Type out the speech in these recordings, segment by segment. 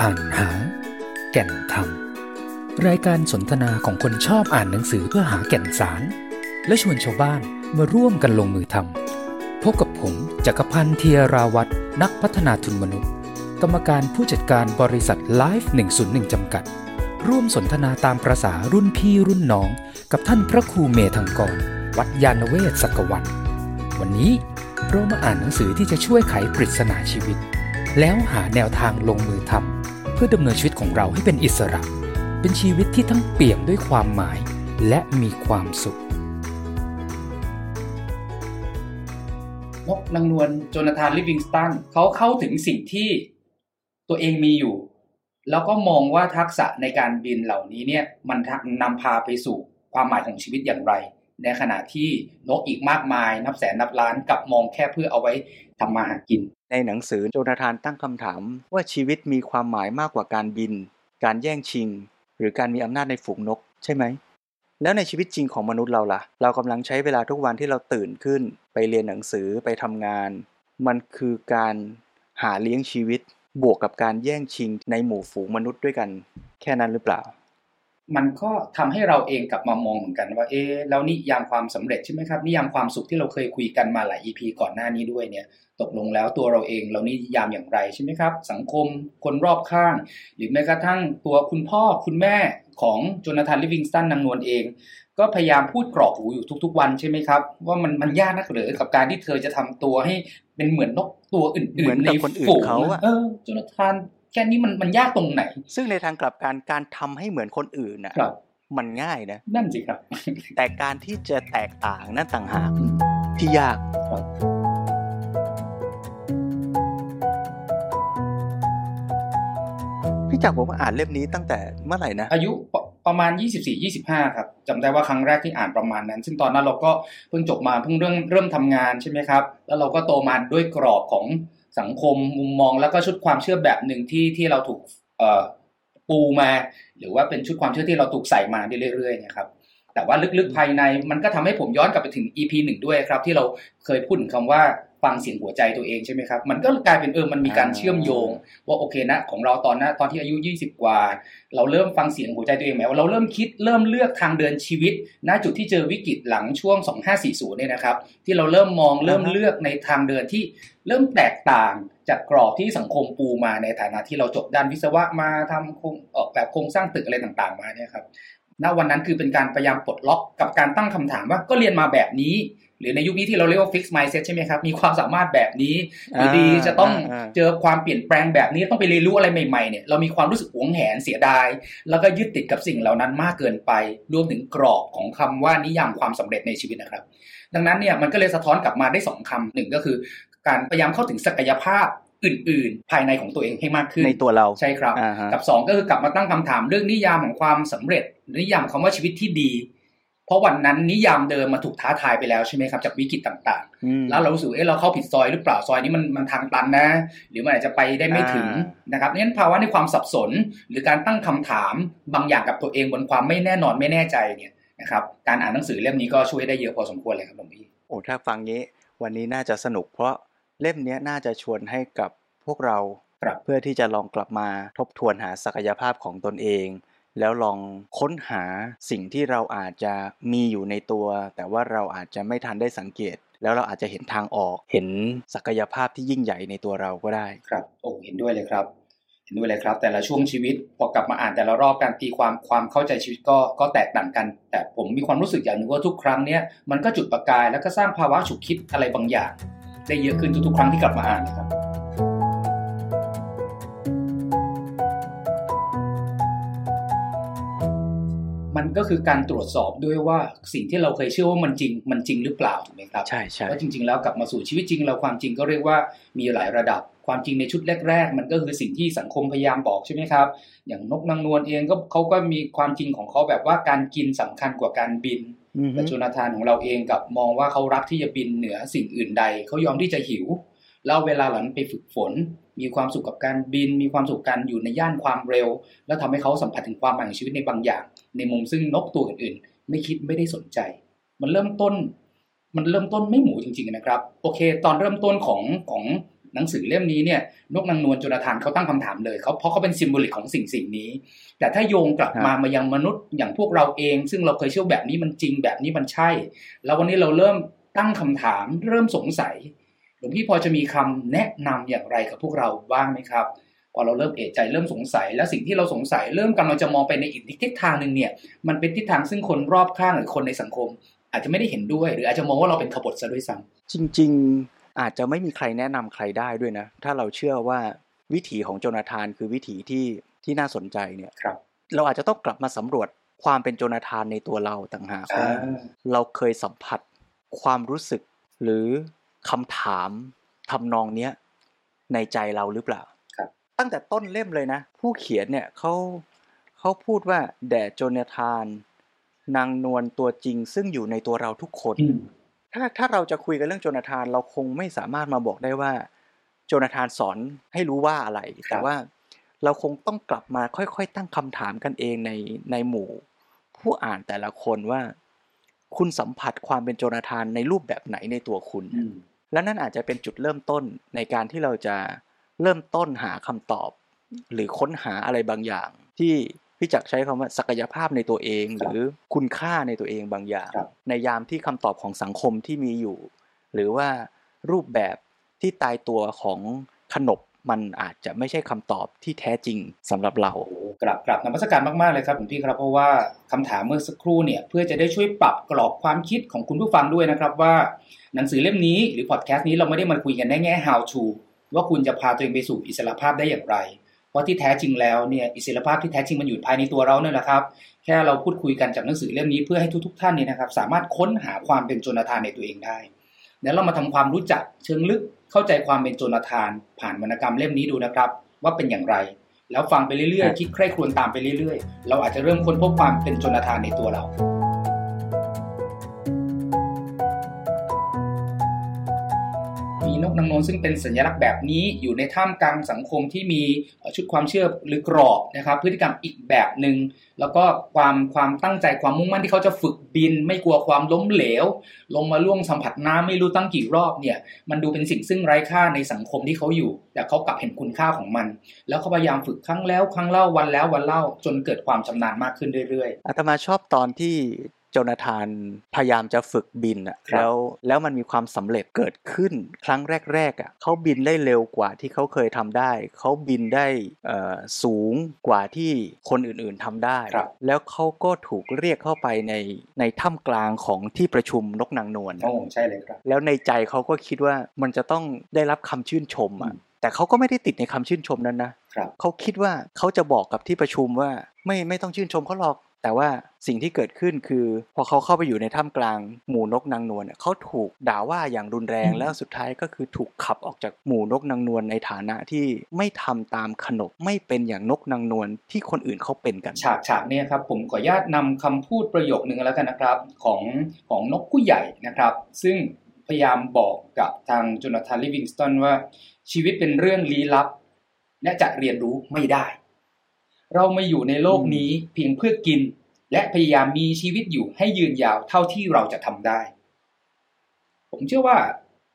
อ่านหา แก่นธรรม รายการสนทนาของคนชอบอ่านหนังสือเพื่อหาแก่นสาร และชวนชาวบ้านมาร่วมกันลงมือทำพบกับผมจักรพันธ์เทียราวัตรนักพัฒนาทุนมนุษย์ กรรมการผู้จัดการบริษัทไลฟ์101 จำกัด ร่วมสนทนาตามประษารุ่นพี่รุ่นน้อง กับท่านพระครูเมธังกร วัดยานเวศสักวัน วันนี้เรามาอ่านหนังสือที่จะช่วยไขปริศนาชีวิต แล้วหาแนวทางลงมือทำ เพื่อดำเนินชีวิตของเราให้เป็นอิสระ เป็นชีวิตที่ทั้งเปี่ยมด้วยความหมาย และมีความสุข นกนางนวลโจนาธานลิฟวิงสตันเขาเข้าถึงสิ่งที่ตัวเองมีอยู่ แล้วก็มองว่าทักษะในการบินเหล่านี้เนี่ยมันนำพาไปสู่ความหมายของชีวิตอย่างไร ในขณะที่นกอีกมากมาย นับแสนนับล้านกลับมองแค่เพื่อเอาไว้ ทำมาหากิน ในหนังสือโจนาธานตั้งคำถามว่าชีวิตมีความหมายมากกว่าการบิน การแย่งชิง หรือการมีอำนาจในฝูงนก ใช่ไหม แล้วในชีวิตจริงของมนุษย์เราล่ะ เรากำลังใช้เวลาทุกวันที่เราตื่นขึ้น ไปเรียนหนังสือไปทำงาน มันคือการหาเลี้ยงชีวิต บวกกับการแย่งชิงในหมู่ฝูงมนุษย์ด้วยกัน แค่นั้นหรือเปล่ามันก็ทำให้เราเองกลับมามองเหมือนกันว่า เอ๊แล้วนิยามความสำเร็จใช่ไหมครับนิยามความสุขที่เราเคยคุยกันมาหลาย EP ก่อนหน้านี้ด้วยเนี่ย ตกลงแล้วตัวเราเองเรานิยามอย่างไรใช่ไหมครับ สังคมคนรอบข้าง หรือแม้กระทั่งตัวคุณพ่อคุณแม่ของโจนาธานลิฟวิงสตันนางนวลเอง ก็พยายามพูดกรอกหูอยู่ทุก ๆ วันใช่ไหมครับ ว่ามันมันยากนักหรือกับการที่เธอจะทำตัวให้เป็นเหมือนนกตัวอื่นเหมือนๆในกับคนอื่นฝูงเขาอะเออโจนาธานแค่นี้มันมันยากตรงไหน ซึ่งในทางกลับการการทำให้เหมือนคนอื่นน่ะครับมันง่ายนะนั่นสิครับ แต่การที่จะแตกต่างนั่นต่างหากที่ยากครับ พี่จักรบอกว่าอ่านเล่มนี้ตั้งแต่เมื่อไหร่นะ อายุปประมาณ 24-25 ครับจำได้ว่าครั้งแรกที่อ่านประมาณนั้น ซึ่งตอนนั้นเราก็เพิ่งจบมาเพิ่งเริ่มเริ่มทำงานใช่ไหมครับ แล้วเราก็โตมาด้วยกรอบของสังคมมุมมองแล้วก็ชุดความเชื่อแบบหนึ่งที่ที่เราถูกเอ่อปูมา หรือว่าเป็นชุดความเชื่อที่เราถูกใส่มาเรื่อยๆนะครับแต่ว่าลึกๆภายในมันก็ทำให้ผมย้อนกลับไปถึง EP หนึ่งด้วยครับ ที่เราเคยพูดถึงคำว่า ฟังเสียงหัวใจตัวเองใช่ไหมครับ มันก็กลายเป็นเออมันมีการเชื่อมโยง ว่าโอเคนะ ของเราตอนนะตอนที่อายุ 20 กว่า เราเริ่มฟังเสียงหัวใจตัวเองไหมว่าเราเริ่มคิดเริ่มเลือกทางเดินชีวิตณจุดที่เจอวิกฤตหลังช่วง 2540เนี่ยนะครับ ที่เราเริ่มมองเริ่มเลือกในทางเดินที่เริ่มแตกต่างจากกรอบที่สังคมปูมาในฐานะที่เราจบด้านวิศวะมาทำโครงออกแบบโครงสร้างตึกอะไรต่างๆมาเนี่ยครับณวันนั้นคือเป็นการพยายามปลดล็อกกับการตั้งคำถามว่าก็เรียนมาแบบนี้ หรือในยุคนี้ที่เราเรียกว่า fixed mindset ใช่ไหมครับ มีความสามารถแบบนี้อยู่ดีจะต้องอ่าเจอความเปลี่ยนแปลงแบบนี้ต้องไปเรียนรู้อะไรใหม่ๆเนี่ยเรามีความรู้สึกหวงแหนเสียดาย แล้วก็ยึดติดกับสิ่งเหล่านั้นมากเกินไป รวมถึงกรอบของคำว่านิยามความสำเร็จในชีวิตนะครับ ดังนั้นเนี่ยมันก็เลยสะท้อนกลับมาได้สองคำหนึ่งก็คือ การพยายามเข้าถึงศักยภาพอื่น ๆ ภายในของตัวเองให้มากขึ้นในตัวเราใช่ครับอ่าฮะกับสองก็คือกลับมาตั้งคำถามเรื่องนิยามของความสำเร็จนิยามคำว่าชีวิตที่ดี เพราะวันนั้นนิยามเดิมมาถูกท้าทายไปแล้วใช่ไหมครับจากวิกฤตต่างอืมๆแล้วเรารู้สึกเอ๊ะเราเข้าผิดซอยหรือเปล่าซอยนี้มันมันทางตันนะ หรือมันอาจจะไปได้ไม่ถึงอ่นะครับนั้นภาวะในความสับสน หรือการตั้งคำถามบางอย่างกับตัวเองบนความไม่แน่นอนไม่แน่ใจเนี่ยนะครับการอ่านหนังสือเล่มนี้ก็ช่วยได้เยอะพอสมควรเลยครับหลวงพี่โอ้ถ้าฟังงี้วันนี้น่าจะสนุก เพราะเล่มเนี้ยน่าจะชวนให้กับพวกเราครับเพื่อที่จะลองกลับมาทบทวนหาศักยภาพของตนเอง แล้วลองค้นหาสิ่งที่เราอาจจะมีอยู่ในตัว แต่ว่าเราอาจจะไม่ทันได้สังเกต แล้วเราอาจจะเห็นทางออกเห็นศักยภาพที่ยิ่งใหญ่ในตัวเราก็ได้ครับโอ้เห็นด้วยเลยครับเห็นด้วยเลยครับ แต่ละช่วงชีวิตพอกลับมาอ่านแต่ละรอบการตีความความเข้าใจชีวิตก็ก็แตกต่างกัน แต่ผมมีความรู้สึกอย่างหนึ่งว่าทุกครั้งเนี้ยมันก็จุดประกายแล้วก็สร้างภาวะฉุกคิดอะไรบางอย่าง ได้เยอะขึ้นทุกๆครั้งที่กลับมาอ่านนะครับ มันก็คือการตรวจสอบด้วยว่าสิ่งที่เราเคยเชื่อว่ามันจริงมันจริงหรือเปล่าถูกไหมครับใช่ใช่ว่าจริง ๆ แล้วกลับมาสู่ชีวิตจริงเราความจริงก็เรียกว่ามีหลายระดับความจริงในชุดแรก ๆ มันก็คือสิ่งที่สังคมพยายามบอกใช่ไหมครับ อย่างนกนางนวลเองก็เขาก็มีความจริงของเขาแบบว่าการกินสำคัญกว่าการบินอือฮึแต่โจนาธานของเราเองกับมองว่าเขารักที่จะบินเหนือสิ่งอื่นใดเขายอมที่จะหิว แล้วเวลาหลังไปฝึกฝน มีความสุขกับการบิน มีความสุขกับการอยู่ในย่านความเร็ว แล้วทำให้เขาสัมผัสถึงความหมายของชีวิตในบางอย่าง ในมุมซึ่งนกตัวอื่นๆ ไม่คิดไม่ได้สนใจ มันเริ่มต้น มันเริ่มต้นไม่หมูจริงๆนะครับ โอเค ตอนเริ่มต้นของของหนังสือเล่มนี้เนี่ยนกนางนวลจุลธานเขาตั้งคำถามเลยเขาเพราะเขาเป็นซิมโบลิกของสิ่งสิ่งนี้ แต่ถ้าโยงกลับมามายังมนุษย์อย่างพวกเราเอง ซึ่งเราเคยเชื่อแบบนี้มันจริงแบบนี้มันใช่ แล้ววันนี้เราเริ่มตั้งคำถามเริ่มสงสัย หลวงพี่พอจะมีคำแนะนำอย่างไรกับพวกเราบ้างไหมครับพอเราเริ่มเอะใจเริ่มสงสัย และสิ่งที่เราสงสัย เริ่มกำลังจะมองไปในอีกทิศทางหนึ่งเนี่ย มันเป็นทิศทางซึ่งคนรอบข้างหรือคนในสังคม อาจจะไม่ได้เห็นด้วย หรืออาจจะมองว่าเราเป็นขบฏซะด้วยซ้ำจริง ๆ อาจจะไม่มีใครแนะนำใครได้ด้วยนะ ถ้าเราเชื่อว่าวิถีของโจนาธานคือวิถีที่ที่น่าสนใจเนี่ยครับเราอาจจะต้องกลับมาสำรวจความเป็นโจนาธานในตัวเราต่างหากว่าเราเคยสัมผัสความรู้สึกหรือ คำถามทำนองเนี้ยในใจเราหรือเปล่า ตั้งแต่ต้นเล่มเลยนะ ผู้เขียนเนี่ยเขาเขาพูดว่าแด่โจนาธาน นางนวลตัวจริงซึ่งอยู่ในตัวเราทุกคน ถ้าถ้าเราจะคุยกันเรื่องโจนาธานเราคงไม่สามารถมาบอกได้ว่า โจนาธานสอนให้รู้ว่าอะไร แต่ว่าเราคงต้องกลับมาค่อยๆตั้งคำถามกันเองในในหมู่ ผู้อ่านแต่ละคนว่า คุณสัมผัสความเป็นโจนาธานในรูปแบบไหนในตัวคุณ และนั่นอาจจะเป็นจุดเริ่มต้นในการที่เราจะเริ่มต้นหาคำตอบ หรือค้นหาอะไรบางอย่าง ที่พี่จักใช้คำว่าศักยภาพในตัวเอง หรือคุณค่าในตัวเองบางอย่าง ในยามที่คำตอบของสังคมที่มีอยู่ หรือว่ารูปแบบที่ตายตัวของขนบมันอาจจะไม่ใช่คำตอบที่แท้จริงสำหรับเรา กลับกลับนมัสการมากๆเลยครับผมพี่ครับเพราะว่าคำถามเมื่อสักครู่เนี่ยเพื่อจะได้ช่วยปรับกรอบความคิดของคุณผู้ฟังด้วยนะครับว่าหนังสือเล่มนี้หรือพอดแคสต์นี้เราไม่ได้มาคุยกันในแง่ how to ว่าคุณจะพาตัวเองไปสู่อิสรภาพได้อย่างไร เพราะที่แท้จริงแล้วเนี่ยอิสรภาพที่แท้จริงมันอยู่ภายในตัวเราเนี่ยแหละครับ แค่เราพูดคุยกันจากหนังสือเล่มนี้เพื่อให้ทุก ๆ ท่านเนี่ยนะครับสามารถค้นหาความเป็นโจนาธานในตัวเองได้เดี๋ยวเรามาทำความรู้จักเชิงลึกเข้าใจความเป็นโจนาธาน ผ่านวรรณกรรมเล่มนี้ดูนะครับ ว่าเป็นอย่างไร แล้วฟังไปเรื่อยๆ คิดใคร่ครวญตามไปเรื่อยๆ เราอาจจะเริ่มค้นพบความเป็นโจนาธานในตัวเรา นกนางนวลซึ่งเป็นสัญลักษณ์แบบนี้อยู่ในท่ามกลางสังคมที่มีชุดความเชื่อหรือกรอบนะครับพฤติกรรมอีกแบบหนึง่งแล้วก็ความความตั้งใจความมุ่งมั่นที่เขาจะฝึกบิน ไม่กลัวความล้มเหลว ลงมาล่วงสัมผัสน้ำไม่รู้ตั้งกี่รอบเนี่ยมันดูเป็นสิ่งซึ่งไร้ค่าในสังคมที่เขาอยู่ แต่เขากลับเห็นคุณค่าของมัน แล้วเขาพยายามฝึกครั้งแล้วครั้งเล่าวันแล้ววันเล่าจนเกิดความชำนาญมากขึ้นเรื่อยๆอาตมาชอบตอนที่ จนาธานพยายามจะฝึกบินอะแล้วแล้วมันมีความสำเร็จเกิดขึ้นครั้งแรกๆอะเขาบินได้เร็วกว่าที่เขาเคยทำได้ เขาบินได้สูงกว่าที่คนอื่นๆทำได้ แล้วเขาก็ถูกเรียกเข้าไปในในถ้ำกลางของที่ประชุมนกนางนวลโอ้ใช่เลยครับแล้วในใจเขาก็คิดว่ามันจะต้องได้รับคำชื่นชมอะแต่เขาก็ไม่ได้ติดในคำชื่นชมนั้นนะเขาคิดว่าเขาจะบอกกับที่ประชุมว่าไม่ไม่ต้องชื่นชมเขาหรอก แต่ว่าสิ่งที่เกิดขึ้นคือ พอเขาเข้าไปอยู่ในถ้ำกลางหมู่นกนางนวลเขาถูกด่าว่าอย่างรุนแรงแล้วสุดท้ายก็คือถูกขับออกจากหมู่นกนางนวลในฐานะที่ไม่ทำตามขนบไม่เป็นอย่างนกนางนวลที่คนอื่นเขาเป็นกัน ฉากฉากนี้ครับผมขออนุญาตนำคำพูดประโยคนึงแล้วกันนะครับของของนกผู้ใหญ่นะครับ ซึ่งพยายามบอกกับทางโจนาธานลิวิงสตันว่าชีวิตเป็นเรื่องลี้ลับและจะเรียนรู้ไม่ได้ เรามาอยู่ในโลกนี้เพียงเพื่อกิน และพยายามมีชีวิตอยู่ให้ยืนยาวเท่าที่เราจะทำได้ ผมเชื่อว่า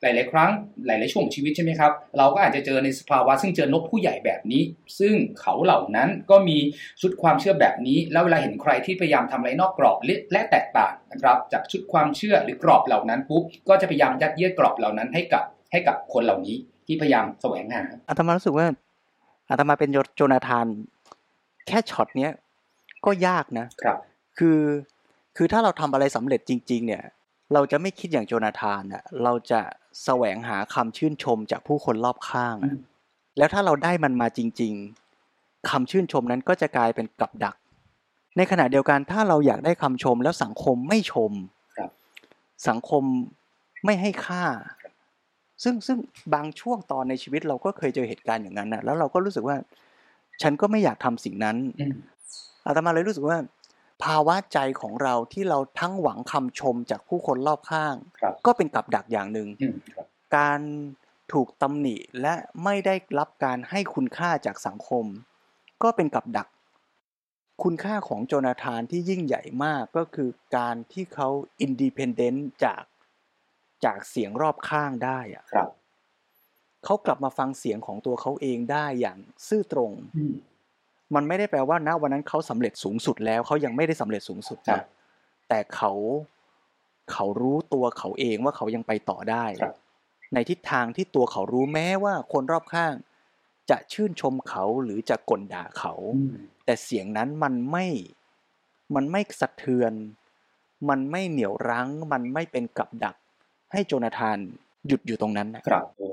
หลาย ๆ ครั้งหลาย ๆ ช่วงชีวิตใช่ไหมครับ เราก็อาจจะเจอในสภาวะซึ่งเจอนกผู้ใหญ่แบบนี้ ซึ่งเขาเหล่านั้นก็มีชุดความเชื่อแบบนี้ แล้วเวลาเห็นใครที่พยายามทำอะไรนอกกรอบและแตกต่างนะครับ จากชุดความเชื่อหรือกรอบเหล่านั้นปุ๊บก็จะพยายามยัดเยียดกรอบเหล่านั้นให้กับให้กับคนเหล่านี้ที่พยายามแสวงหาอาตมารู้สึกว่าอาตมาเป็นโจนาธาน แค่ช็อตเนี้ยก็ยากนะครับ คือคือถ้าเราทำอะไรสำเร็จจริง ๆ เนี่ย เราจะไม่คิดอย่างโจนาธานอะเราจะแสวงหาคำชื่นชมจากผู้คนรอบข้างแล้วถ้าเราได้มันมาจริง ๆคำชื่นชมนั้นก็จะกลายเป็นกับดัก ในขณะเดียวกันถ้าเราอยากได้คำชมแล้วสังคมไม่ชมสังคมไม่ให้ค่า ซึ่งซึ่งบางช่วงตอนในชีวิตเราก็เคยเจอเหตุการณ์อย่างนั้นนะแล้วเราก็รู้สึกว่า ฉันก็ไม่อยากทำสิ่งนั้นอาตมาเลยรู้สึกว่า ภาวะใจของเราที่เราทั้งหวังคำชมจากผู้คนรอบข้าง ก็เป็นกับดักอย่างหนึ่งการถูกตำหนิและไม่ได้รับการให้คุณค่าจากสังคม ก็เป็นกับดัก คุณค่าของโจนาธานที่ยิ่งใหญ่มากก็คือการที่เขาอินดีเพนเดนต์จากจากเสียงรอบข้างได้อะ เขากลับมาฟังเสียงของตัวเขาเองได้อย่างซื่อตรงอืมมันไม่ได้แปลว่าณวันนั้นเขาสำเร็จสูงสุดแล้วเขายังไม่ได้สำเร็จสูงสุดครันะบแต่เขาเขารู้ตัวเขาเองว่าเขายังไปต่อได้ครับในทิศทางที่ตัวเขารู้แม้ว่าคนรอบข้าง จะชื่นชมเขาหรือจะกลด่าเขาอืมแต่เสียงนั้นมันไม่มันไม่สะเทือน มันไม่เหนียวรั้ง มันไม่เป็นกับดัก ให้โจนาธานหยุดอยู่ตรงนั้นนะครับโอ้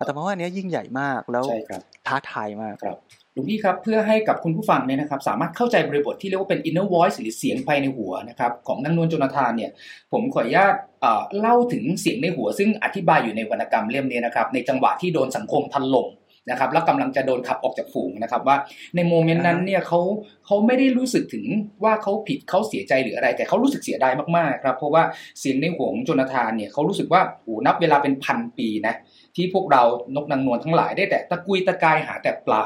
อาตมาว่าอันเนี้ยยิ่งใหญ่มากแล้วใช่ครับท้าทายมากครับหลวงพี่ครับเพื่อให้กับคุณผู้ฟังเนี่ยนะครับสามารถเข้าใจบริบทที่เรียกว่าเป็น inner voice หรือเสียงภายในหัวนะครับของนางนวลโจนาธานเนี่ยผมขออนุญาตเอ่อเล่าถึงเสียงในหัว ซึ่งอธิบายอยู่ในวรรณกรรมเล่มนี้นะครับในจังหวะที่โดนสังคมทันลมนะครับแล้วกำลังจะโดนขับออกจากฝูงนะครับว่าในโมเมนต์นั้นเนี่ยเขาเขาไม่ได้รู้สึกถึงว่าเขาผิดเขาเสียใจหรืออะไร แต่เขารู้สึกเสียดายมากๆครับเพราะว่าเสียงในหัวของโจนาธานเนี่ยเขารู้สึกว่าโอ้นับเวลาเป็นพันปีนะ ที่พวกเรานกนางนวลทั้งหลายได้แต่ตะกุยตะกายหาแต่ปลา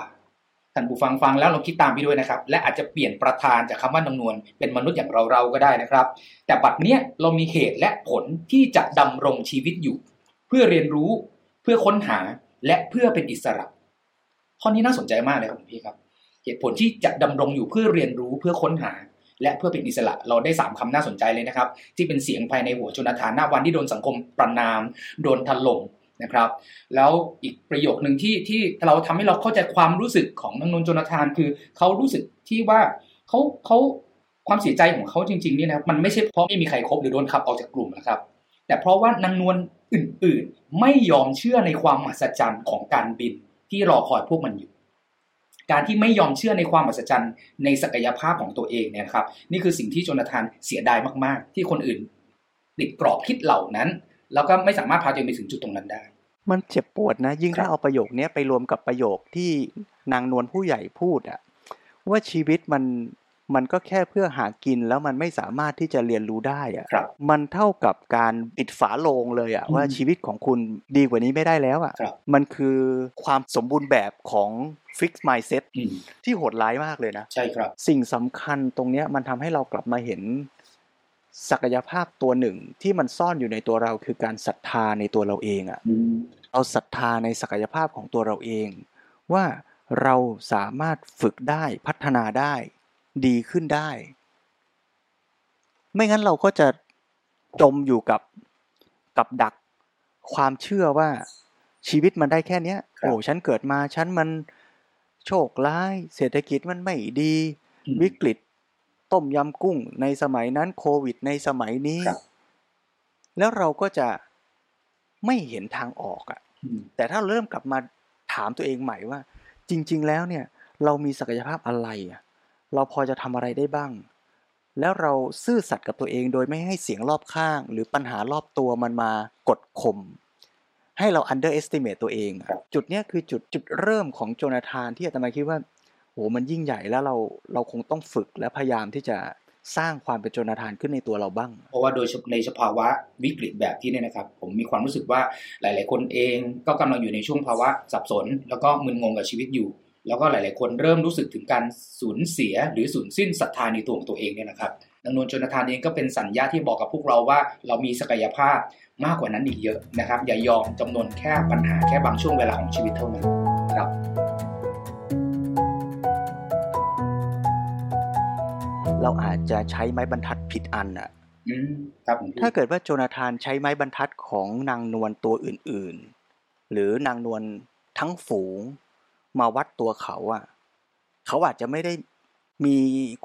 ท่านผู้ฟังฟังแล้วลองคิดตามไปด้วยนะครับ และอาจจะเปลี่ยนประธานจากคำว่านางนวลเป็นมนุษย์อย่างเราเราก็ได้นะครับ แต่บัดเนี้ยเรามีเหตุและผลที่จะดำรงชีวิตอยู่ เพื่อเรียนรู้เพื่อค้นหาและเพื่อเป็นอิสระข้อนี้น่าสนใจมากเลยครับพี่ครับเหตุผลที่จะดำรงอยู่เพื่อเรียนรู้เพื่อค้นหา และเพื่อเป็นอิสระเราได้สามคำน่าสนใจเลยนะครับ ที่เป็นเสียงภายในหัวโจนาธานหน้าวันที่โดนสังคมประนาม โดนถล่ม นะครับ แล้วอีกประโยคหนึ่งที่ที่เราทำให้เราเข้าใจความรู้สึกของนางนวลจนาธานคือเขารู้สึกที่ว่าเขาเขาความเสียใจของเขาจริงๆนี่นะมันไม่ใช่เพราะไม่มีใครครบหรือโดนขับออกจากกลุ่มนะครับ แต่เพราะว่านางนวลอื่นๆ ไม่ยอมเชื่อในความมหัศจรรย์ของการบินที่รอคอยพวกมันอยู่ การที่ไม่ยอมเชื่อในความมหัศจรรย์ในศักยภาพของตัวเองเนี่ยครับ นี่คือสิ่งที่จนาธานเสียดายมากๆ ที่คนอื่นติดกรอบคิดเหล่านั้น แล้วก็ไม่สามารถพาตัวเองไปถึงจุดตรงนั้นได้ มันเจ็บปวดนะ ยิ่งครับถ้าเอาประโยคเนี้ยไปรวมกับประโยคที่นางนวลผู้ใหญ่พูดอะว่าชีวิตมันมันก็แค่เพื่อหากินแล้วมันไม่สามารถที่จะเรียนรู้ได้อะครับมันเท่ากับการปิดฝาโลงเลยอะอืมว่าชีวิตของคุณดีกว่านี้ไม่ได้แล้วอะครับมันคือความสมบูรณ์แบบของ fix mindset อืมที่โหดร้ายมากเลยนะ ใช่ครับ สิ่งสำคัญตรงเนี้ยมันทำให้เรากลับมาเห็น ศักยภาพตัวหนึ่งที่มันซ่อนอยู่ในตัวเราคือการศรัทธาในตัวเราเองอะอืมเราศรัทธาในศักยภาพของตัวเราเอง ว่าเราสามารถฝึกได้พัฒนาได้ ดีขึ้นได้ ไม่งั้นเราก็จะจมอยู่กับกับดักความเชื่อว่าชีวิตมันได้แค่เนี้ยครับโอ้ฉันเกิดมาฉันมันโชคร้าย เศรษฐกิจมันไม่ดีอืมวิกฤต ต้มยำกุ้งในสมัยนั้นโควิดในสมัยนี้ครับแล้วเราก็จะไม่เห็นทางออกอะอืมแต่ถ้าเราเริ่มกลับมาถามตัวเองใหม่ว่า จริง ๆ แล้วเนี่ย เรามีศักยภาพอะไรอะเราพอจะทำอะไรได้บ้าง แล้วเราซื่อสัตย์กับตัวเองโดยไม่ให้เสียงรอบข้าง หรือปัญหารอบตัวมันมากดข่มให้เรา underestimate ตัวเองอะครับจุดเนี้ยคือจุดจุดเริ่มของโจนาธานที่อาตมาคิดว่า โหมันยิ่งใหญ่แล้วเราเราคงต้องฝึกและพยายามที่จะสร้างความเป็นโจนาธานขึ้นในตัวเราบ้าง เพราะว่าโดยในสภาวะวิกฤตแบบที่เนี่ยนะครับ ผมมีความรู้สึกว่าหลาย ๆ คนเองก็กำลังอยู่ในช่วงภาวะสับสน แล้วก็มึนงงกับชีวิตอยู่ แล้วก็หลาย ๆ คนเริ่มรู้สึกถึงการสูญเสีย หรือสูญสิ้นศรัทธาในตัวของตัวเองเนี่ยนะครับดังนวนจนาทานเองก็เป็นสัญญาที่บอกกับพวกเราว่า เรามีศักยภาพมากกว่านั้นอีกเยอะนะครับ อย่ายอมจำนวนแค่ปัญหาแค่บางช่วงเวลาของชีวิตเท่านั้นครับ เราอาจจะใช้ไม้บรรทัดผิดอันอะอืมครับผมถ้าเกิดว่าโจนาธานใช้ไม้บรรทัดของนางนวลตัวอื่นๆ หรือนางนวลทั้งฝูงมาวัดตัวเขาอะเขาอาจจะไม่ได้มี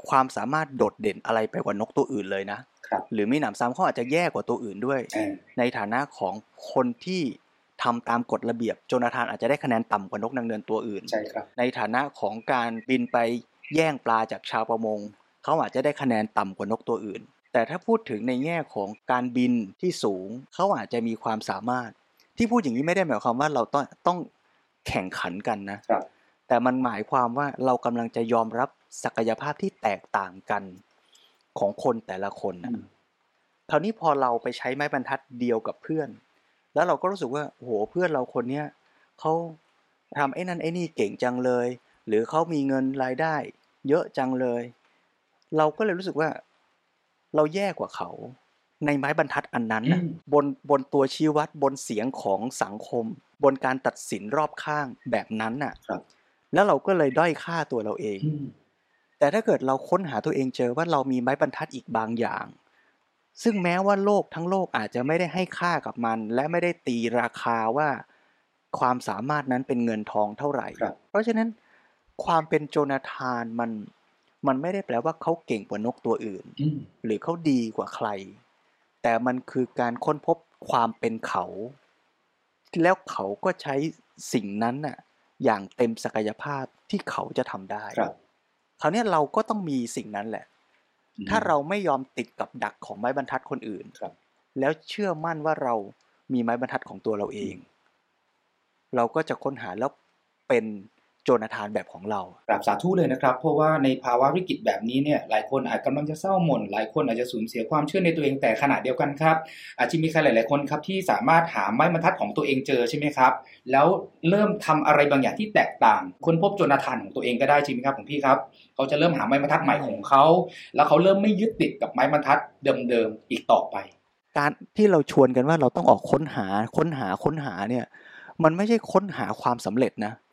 ความสามารถโดดเด่นอะไรไปกว่านกตัวอื่นเลยนะครับหรือมีหนำซ้ำเขาอาจจะแย่กว่าตัวอื่นด้วยอ่าในฐานะของคนที่ทำตามกฎระเบียบโจนาธานอาจจะได้คะแนนต่ำกว่านกนางเนือนตัวอื่นใช่ครับในฐานะของการบินไปแย่งปลาจากชาวประมง เขาอาจจะได้คะแนนต่ำกว่านกตัวอื่น แต่ถ้าพูดถึงในแง่ของการบินที่สูง เขาอาจจะมีความสามารถ ที่พูดอย่างนี้ไม่ได้หมายความว่าเราต้องต้องแข่งขันกันนะครับแต่มันหมายความว่าเรากำลังจะยอมรับศักยภาพที่แตกต่างกันของคนแต่ละคนนะอืมคราวนี้พอเราไปใช้ไม้บรรทัดเดียวกับเพื่อน แล้วเราก็รู้สึกว่าโอ้โหเพื่อนเราคนเนี้ยเขาทำไอ้นั่นไอ้นี่เก่งจังเลย หรือเขามีเงินรายได้ เยอะจังเลย เราก็เลยรู้สึกว่า เราแย่กว่าเขาในไม้บรรทัดอันนั้นน่ะอืมบนบนตัวชี้วัดบนเสียงของสังคม บนการตัดสินรอบข้างแบบนั้นน่ะครับแล้วเราก็เลยด้อยค่าตัวเราเองอืมแต่ถ้าเกิดเราค้นหาตัวเองเจอว่าเรามีไม้บรรทัดอีกบางอย่าง ซึ่งแม้ว่าโลกทั้งโลกอาจจะไม่ได้ให้ค่ากับมัน และไม่ได้ตีราคาว่าความสามารถนั้นเป็นเงินทองเท่าไหร่ครับเพราะฉะนั้นความเป็นโจนาธานมัน มันไม่ได้แปลว่าเขาเก่งกว่านกตัวอื่นอืมหรือเขาดีกว่าใคร แต่มันคือการค้นพบความเป็นเขา แล้วเขาก็ใช้สิ่งนั้นน่ะ อย่างเต็มศักยภาพที่เขาจะทำได้ครับคราวเนี้ยเราก็ต้องมีสิ่งนั้นแหละ ถ้าเราไม่ยอมติดกับดักของไม้บรรทัดคนอื่นครับ แล้วเชื่อมั่นว่าเรามีไม้บรรทัดของตัวเราเอง เราก็จะค้นหาแล้วเป็น โจนาธานแบบของเรากราบสาธุเลยนะครับ เพราะว่าในภาวะวิกฤตแบบนี้เนี่ยหลายคนอาจกำลังจะเศร้าหม่นหลายคนอาจจะสูญเสียความเชื่อในตัวเองแต่ขณะเดียวกันครับ อาจจะมีใครหลาย ๆ คนครับที่สามารถหาไม้บรรทัดของตัวเองเจอใช่ไหมครับ แล้วเริ่มทำอะไรบางอย่างที่แตกต่าง ค้นพบโจนาธานของตัวเองก็ได้ใช่ไหมครับของพี่ครับเขาจะเริ่มหาไม้บรรทัดใหม่ของเขาแล้วเขาเริ่มไม่ยึดติดกับไม้บรรทัดเดิม ๆ อีกต่อไป การที่เราชวนกันว่าเราต้องออกค้นหาค้นหาค้นหาเนี่ยมันไม่ใช่ค้นหาความสำเร็จนะครับ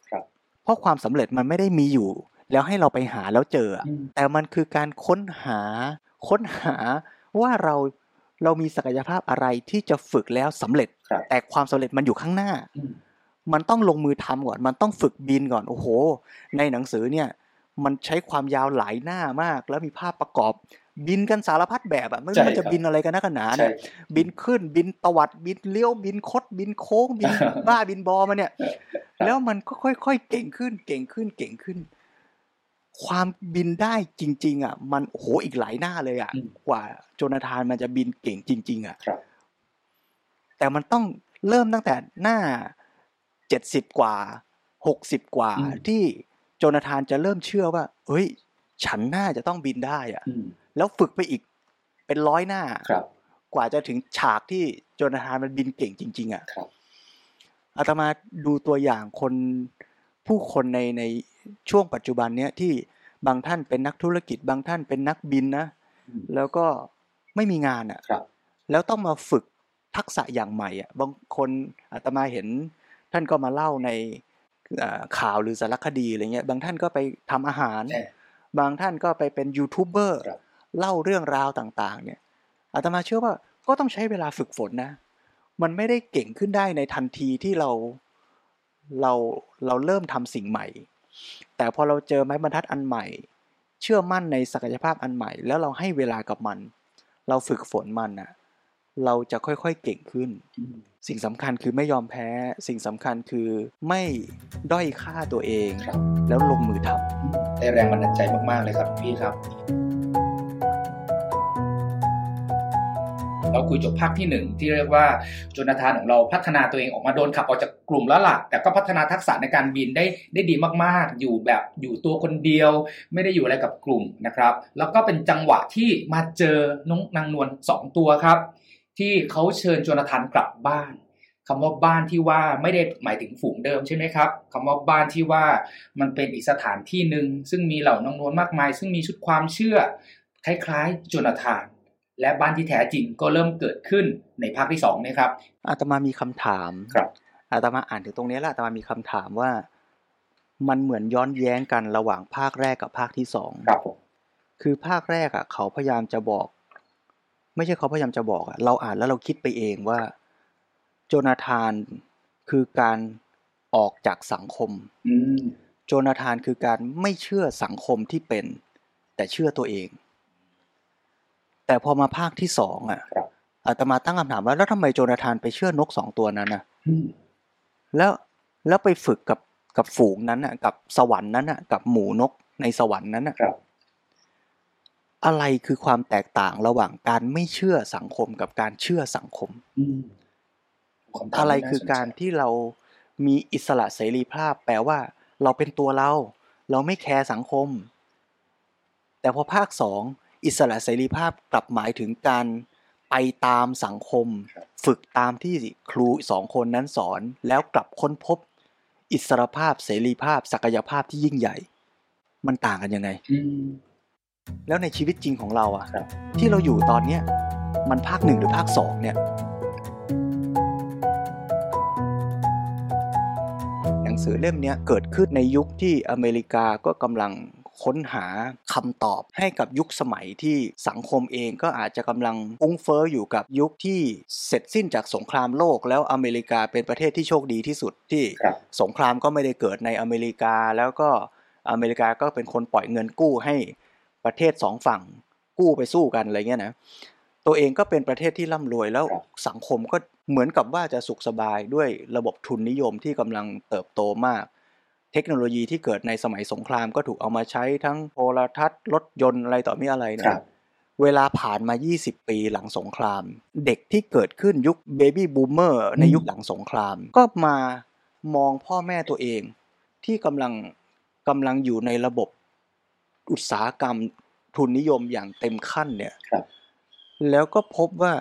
เพราะความสำเร็จมันไม่ได้มีอยู่ แล้วให้เราไปหาแล้วเจออะอืมแต่มันคือการค้นหา ค้นหาว่าเราเรามีศักยภาพอะไรที่จะฝึกแล้วสำเร็จครับแต่ความสำเร็จมันอยู่ข้างหน้าอืมมันต้องลงมือทำก่อน มันต้องฝึกบินก่อน โอ้โห ในหนังสือเนี่ย มันใช้ความยาวหลายหน้ามาก แล้วมีภาพประกอบ บินกันสารพัดแบบอะไม่ใช่รู้มันจะครับบินอะไรกันนักกันหนาใช่เนี่ย บินขึ้นบินตวัดบินเลี้ยวบินคด บินโค้ง บินบ้าบินบอมาเนี่ยครับแล้วมันก็ค่อยๆเก่งขึ้น เก่งขึ้นเก่งขึ้น ความบินได้จริง ๆ อะ มันโอ้โหอีกหลายหน้าเลยอะอืมกว่าโจนาธานมันจะบินเก่งจริง ๆ อะครับแต่มันต้องเริ่มตั้งแต่หน้าเจ็ดสิบกว่าหกสิบกว่าอืมที่โจนาธานจะเริ่มเชื่อว่า เฮ้ย ฉันน่าจะต้องบินได้อะอืมแล้วฝึกไปอีกเป็นร้อยหน้าครับ กว่าจะถึงฉากที่โจนาธานมันบินเก่งจริง ๆ อะครับอาตมาดูตัวอย่างคนผู้คนในในช่วงปัจจุบันเนี้ยที่บางท่านเป็นนักธุรกิจ บางท่านเป็นนักบินนะอืมแล้วก็ไม่มีงานอะครับแล้วต้องมาฝึกทักษะอย่างใหม่อะบางคนอาตมาเห็นท่านก็มาเล่าในเอ่อข่าวหรือสารคดีอะไรเงี้ย บางท่านก็ไปทำอาหารใช่ บางท่านก็ไปเป็นยูทูบเบอร์ครับเล่าเรื่องราวต่างๆ เนี่ยอาตมาเชื่อว่าก็ต้องใช้เวลาฝึกฝนนะ มันไม่ได้เก่งขึ้นได้ในทันทีที่เราเราเราเริ่มทำสิ่งใหม่ แต่พอเราเจอไม้บรรทัดอันใหม่ เชื่อมั่นในศักยภาพอันใหม่ แล้วเราให้เวลากับมัน เราฝึกฝนมันน่ะ เราจะค่อยๆเก่งขึ้นอืมสิ่งสำคัญคือไม่ยอมแพ้ สิ่งสำคัญคือไม่ด้อยค่าตัวเองครับแล้วลงมือทำได้แรงบันดาลใจมากๆเลยครับพี่ครับ เราคุยจบภาคที่หนึ่งที่เรียกว่าโจนาธานของเราพัฒนาตัวเองออกมาโดนขับออกจากกลุ่มแล้วล่ะ แต่ก็พัฒนาทักษะในการบินได้ได้ดีมากๆ อยู่แบบอยู่ตัวคนเดียว ไม่ได้อยู่อะไรกับกลุ่มนะครับ แล้วก็เป็นจังหวะที่มาเจอน้องนางนวลสองตัวครับ ที่เขาเชิญโจนาธานกลับบ้านคำว่าบ้านที่ว่าไม่ได้หมายถึงฝูงเดิมใช่ไหมครับคำว่าบ้านที่ว่ามันเป็นอีกสถานที่หนึ่งซึ่งมีเหล่านางนวลมากมาย ซึ่งมีชุดความเชื่อ คล้ายๆโจนาธาน และบ้านที่แท้จริงก็เริ่มเกิดขึ้นในภาคที่สองนี่ครับอาตมามีคำถามครับอาตมาอ่านถึงตรงนี้แล้วอาตมามีคำถามว่า มันเหมือนย้อนแย้งกันระหว่างภาคแรกกับภาคที่สองครับผมคือภาคแรกอะ เขาพยายามจะบอก ไม่ใช่เขาพยายามจะบอกอะเราอ่านแล้วเราคิดไปเองว่า โจนาธานคือการออกจากสังคมอืมโจนาธานคือการไม่เชื่อสังคมที่เป็น แต่เชื่อตัวเอง แต่พอมาภาคที่สองอะครับอาตมาตั้งคำถามว่าแล้วทำไมโจนาธานไปเชื่อนกสองตัวนั้นนะอืมแล้วแล้วไปฝึกกับกับฝูงนั้นอะ กับสวรรค์นั้นอะ กับหมูนกในสวรรค์นั้นอะครับ อะไรคือความแตกต่างระหว่างการไม่เชื่อสังคมกับการเชื่อสังคมอืมคำถามอะไรที่น่คือสนใจการที่เรามีอิสระเสรีภาพ แปลว่า เราเป็นตัวเรา เราไม่แคร์สังคม แต่พอภาคสองอิสระเสรีภาพกลับหมายถึงการไปตามสังคม ฝึกตามที่ครูสองคนนั้นสอน แล้วกลับค้นพบ อิสรภาพเสรีภาพ ศักยภาพที่ยิ่งใหญ่ มันต่างกันยังไงอืม แล้วในชีวิตจริงของเราอะครับที่เราอยู่ตอนเนี้ยมันภาคหนึ่งหรือภาคสองเนี่ยงสือเล่มนี้เกิดขึ้นในยุคที่อเมริกาก็กำลังค้นหาคำตอบให้กับยุคสมัยที่สังคมเองก็อาจจะกำลังฟุ้งเฟอ้ออยู่กับยุคที่เสร็จสิ้นจากสงครามโลก แล้วอเมริกาเป็นประเทศที่โชคดีที่สุดที่สงครามก็ไม่ได้เกิดในอเมริกา แล้วก็อเมริกาก็เป็นคนปล่อยเงินกู้ให้ ประเทศสองฝั่งกู้ไปสู้กันอะไรเงี้ยนะตัวเองก็เป็นประเทศที่ร่ำรวยแล้วสังคมก็เหมือนกับว่าจะสุขสบายด้วยระบบทุนนิยมที่กำลังเติบโตมาก เทคโนโลยีที่เกิดในสมัยสงครามก็ถูกเอามาใช้ทั้งโทรทัศน์รถยนต์อะไรต่อมีอะไรนะเวลาผ่านมา 20 ปีหลังสงคราม เด็กที่เกิดขึ้นยุคเบบี้บูมเมอร์ในยุคหลังสงคราม ก็มามองพ่อแม่ตัวเอง ที่กำลังกำลังอยู่ในระบบ อุตสาหกรรมทุนนิยมอย่างเต็มขั้นเนี่ยแล้วก็พบว่า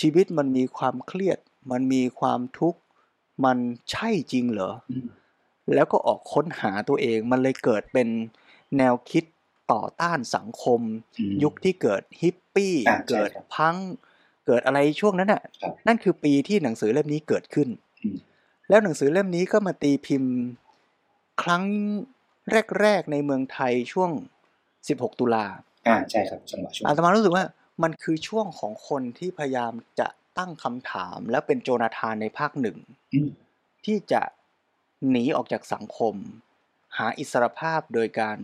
ชีวิตมันมีความเครียด มันมีความทุกข์ มันใช่จริงเหรอ แล้วก็ออกค้นหาตัวเอง มันเลยเกิดเป็นแนวคิดต่อต้านสังคม ยุคที่เกิดฮิปปี้ เกิดพัง เกิดอะไรช่วงนั้นน่ะ นั่นคือปีที่หนังสือเล่มนี้เกิดขึ้น แล้วหนังสือเล่มนี้ก็มาตีพิมพ์ ครั้งแรก ๆ ในเมืองไทยช่วง 16 ตุลาอ่าใช่ครับจังหวะช่วงอาตมารู้สึกว่ามันคือช่วงของคนที่พยายามจะตั้งคำถามแล้วเป็นโจนาธานในภาคหนึ่งที่จะหนีออกจากสังคม หาอิสรภาพโดยการ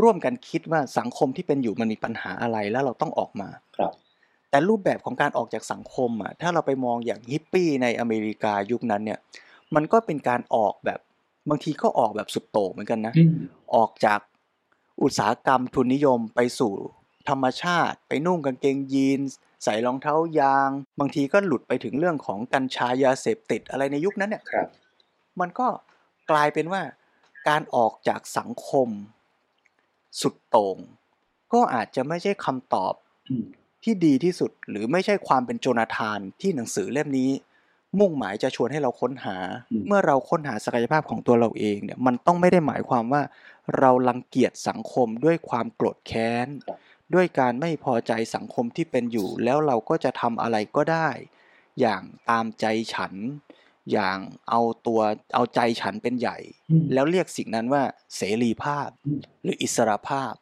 ร่วมกันคิดว่าสังคมที่เป็นอยู่มันมีปัญหาอะไรแล้วเราต้องออกมาครับ แต่รูปแบบของการออกจากสังคมอะถ้าเราไปมองอย่างฮิปปี้ในอเมริกายุคนั้นเนี่ย มันก็เป็นการออกแบบบางทีก็ออกแบบสุดโต่งเหมือนกันนะ ออกจาก อุตสาหกรรมทุนนิยมไปสู่ธรรมชาติ ไปนุ่งกางเกงยีนใส่รองเท้ายาง บางทีก็หลุดไปถึงเรื่องของกัญชายาเสพติดอะไรในยุคนั้นเนี่ยมันก็กลายเป็นว่าการออกจากสังคม สุดโต่งก็อาจจะไม่ใช่คำตอบที่ดีที่สุดหรือไม่ใช่ความเป็นโจนาธานที่หนังสือเล่มนี้ มุ่งหมายจะชวนให้เราค้นหา เมื่อเราค้นหาศักยภาพของตัวเราเองเนี่ยมันต้องไม่ได้หมายความว่า เราลังเกียจสังคมด้วยความโกรธแค้น ด้วยการไม่พอใจสังคมที่เป็นอยู่ แล้วเราก็จะทำอะไรก็ได้ อย่างตามใจฉัน อย่างเอาตัวเอาใจฉันเป็นใหญ่ แล้วเรียกสิ่งนั้นว่า เสรีภาพ หรืออิสระภาพ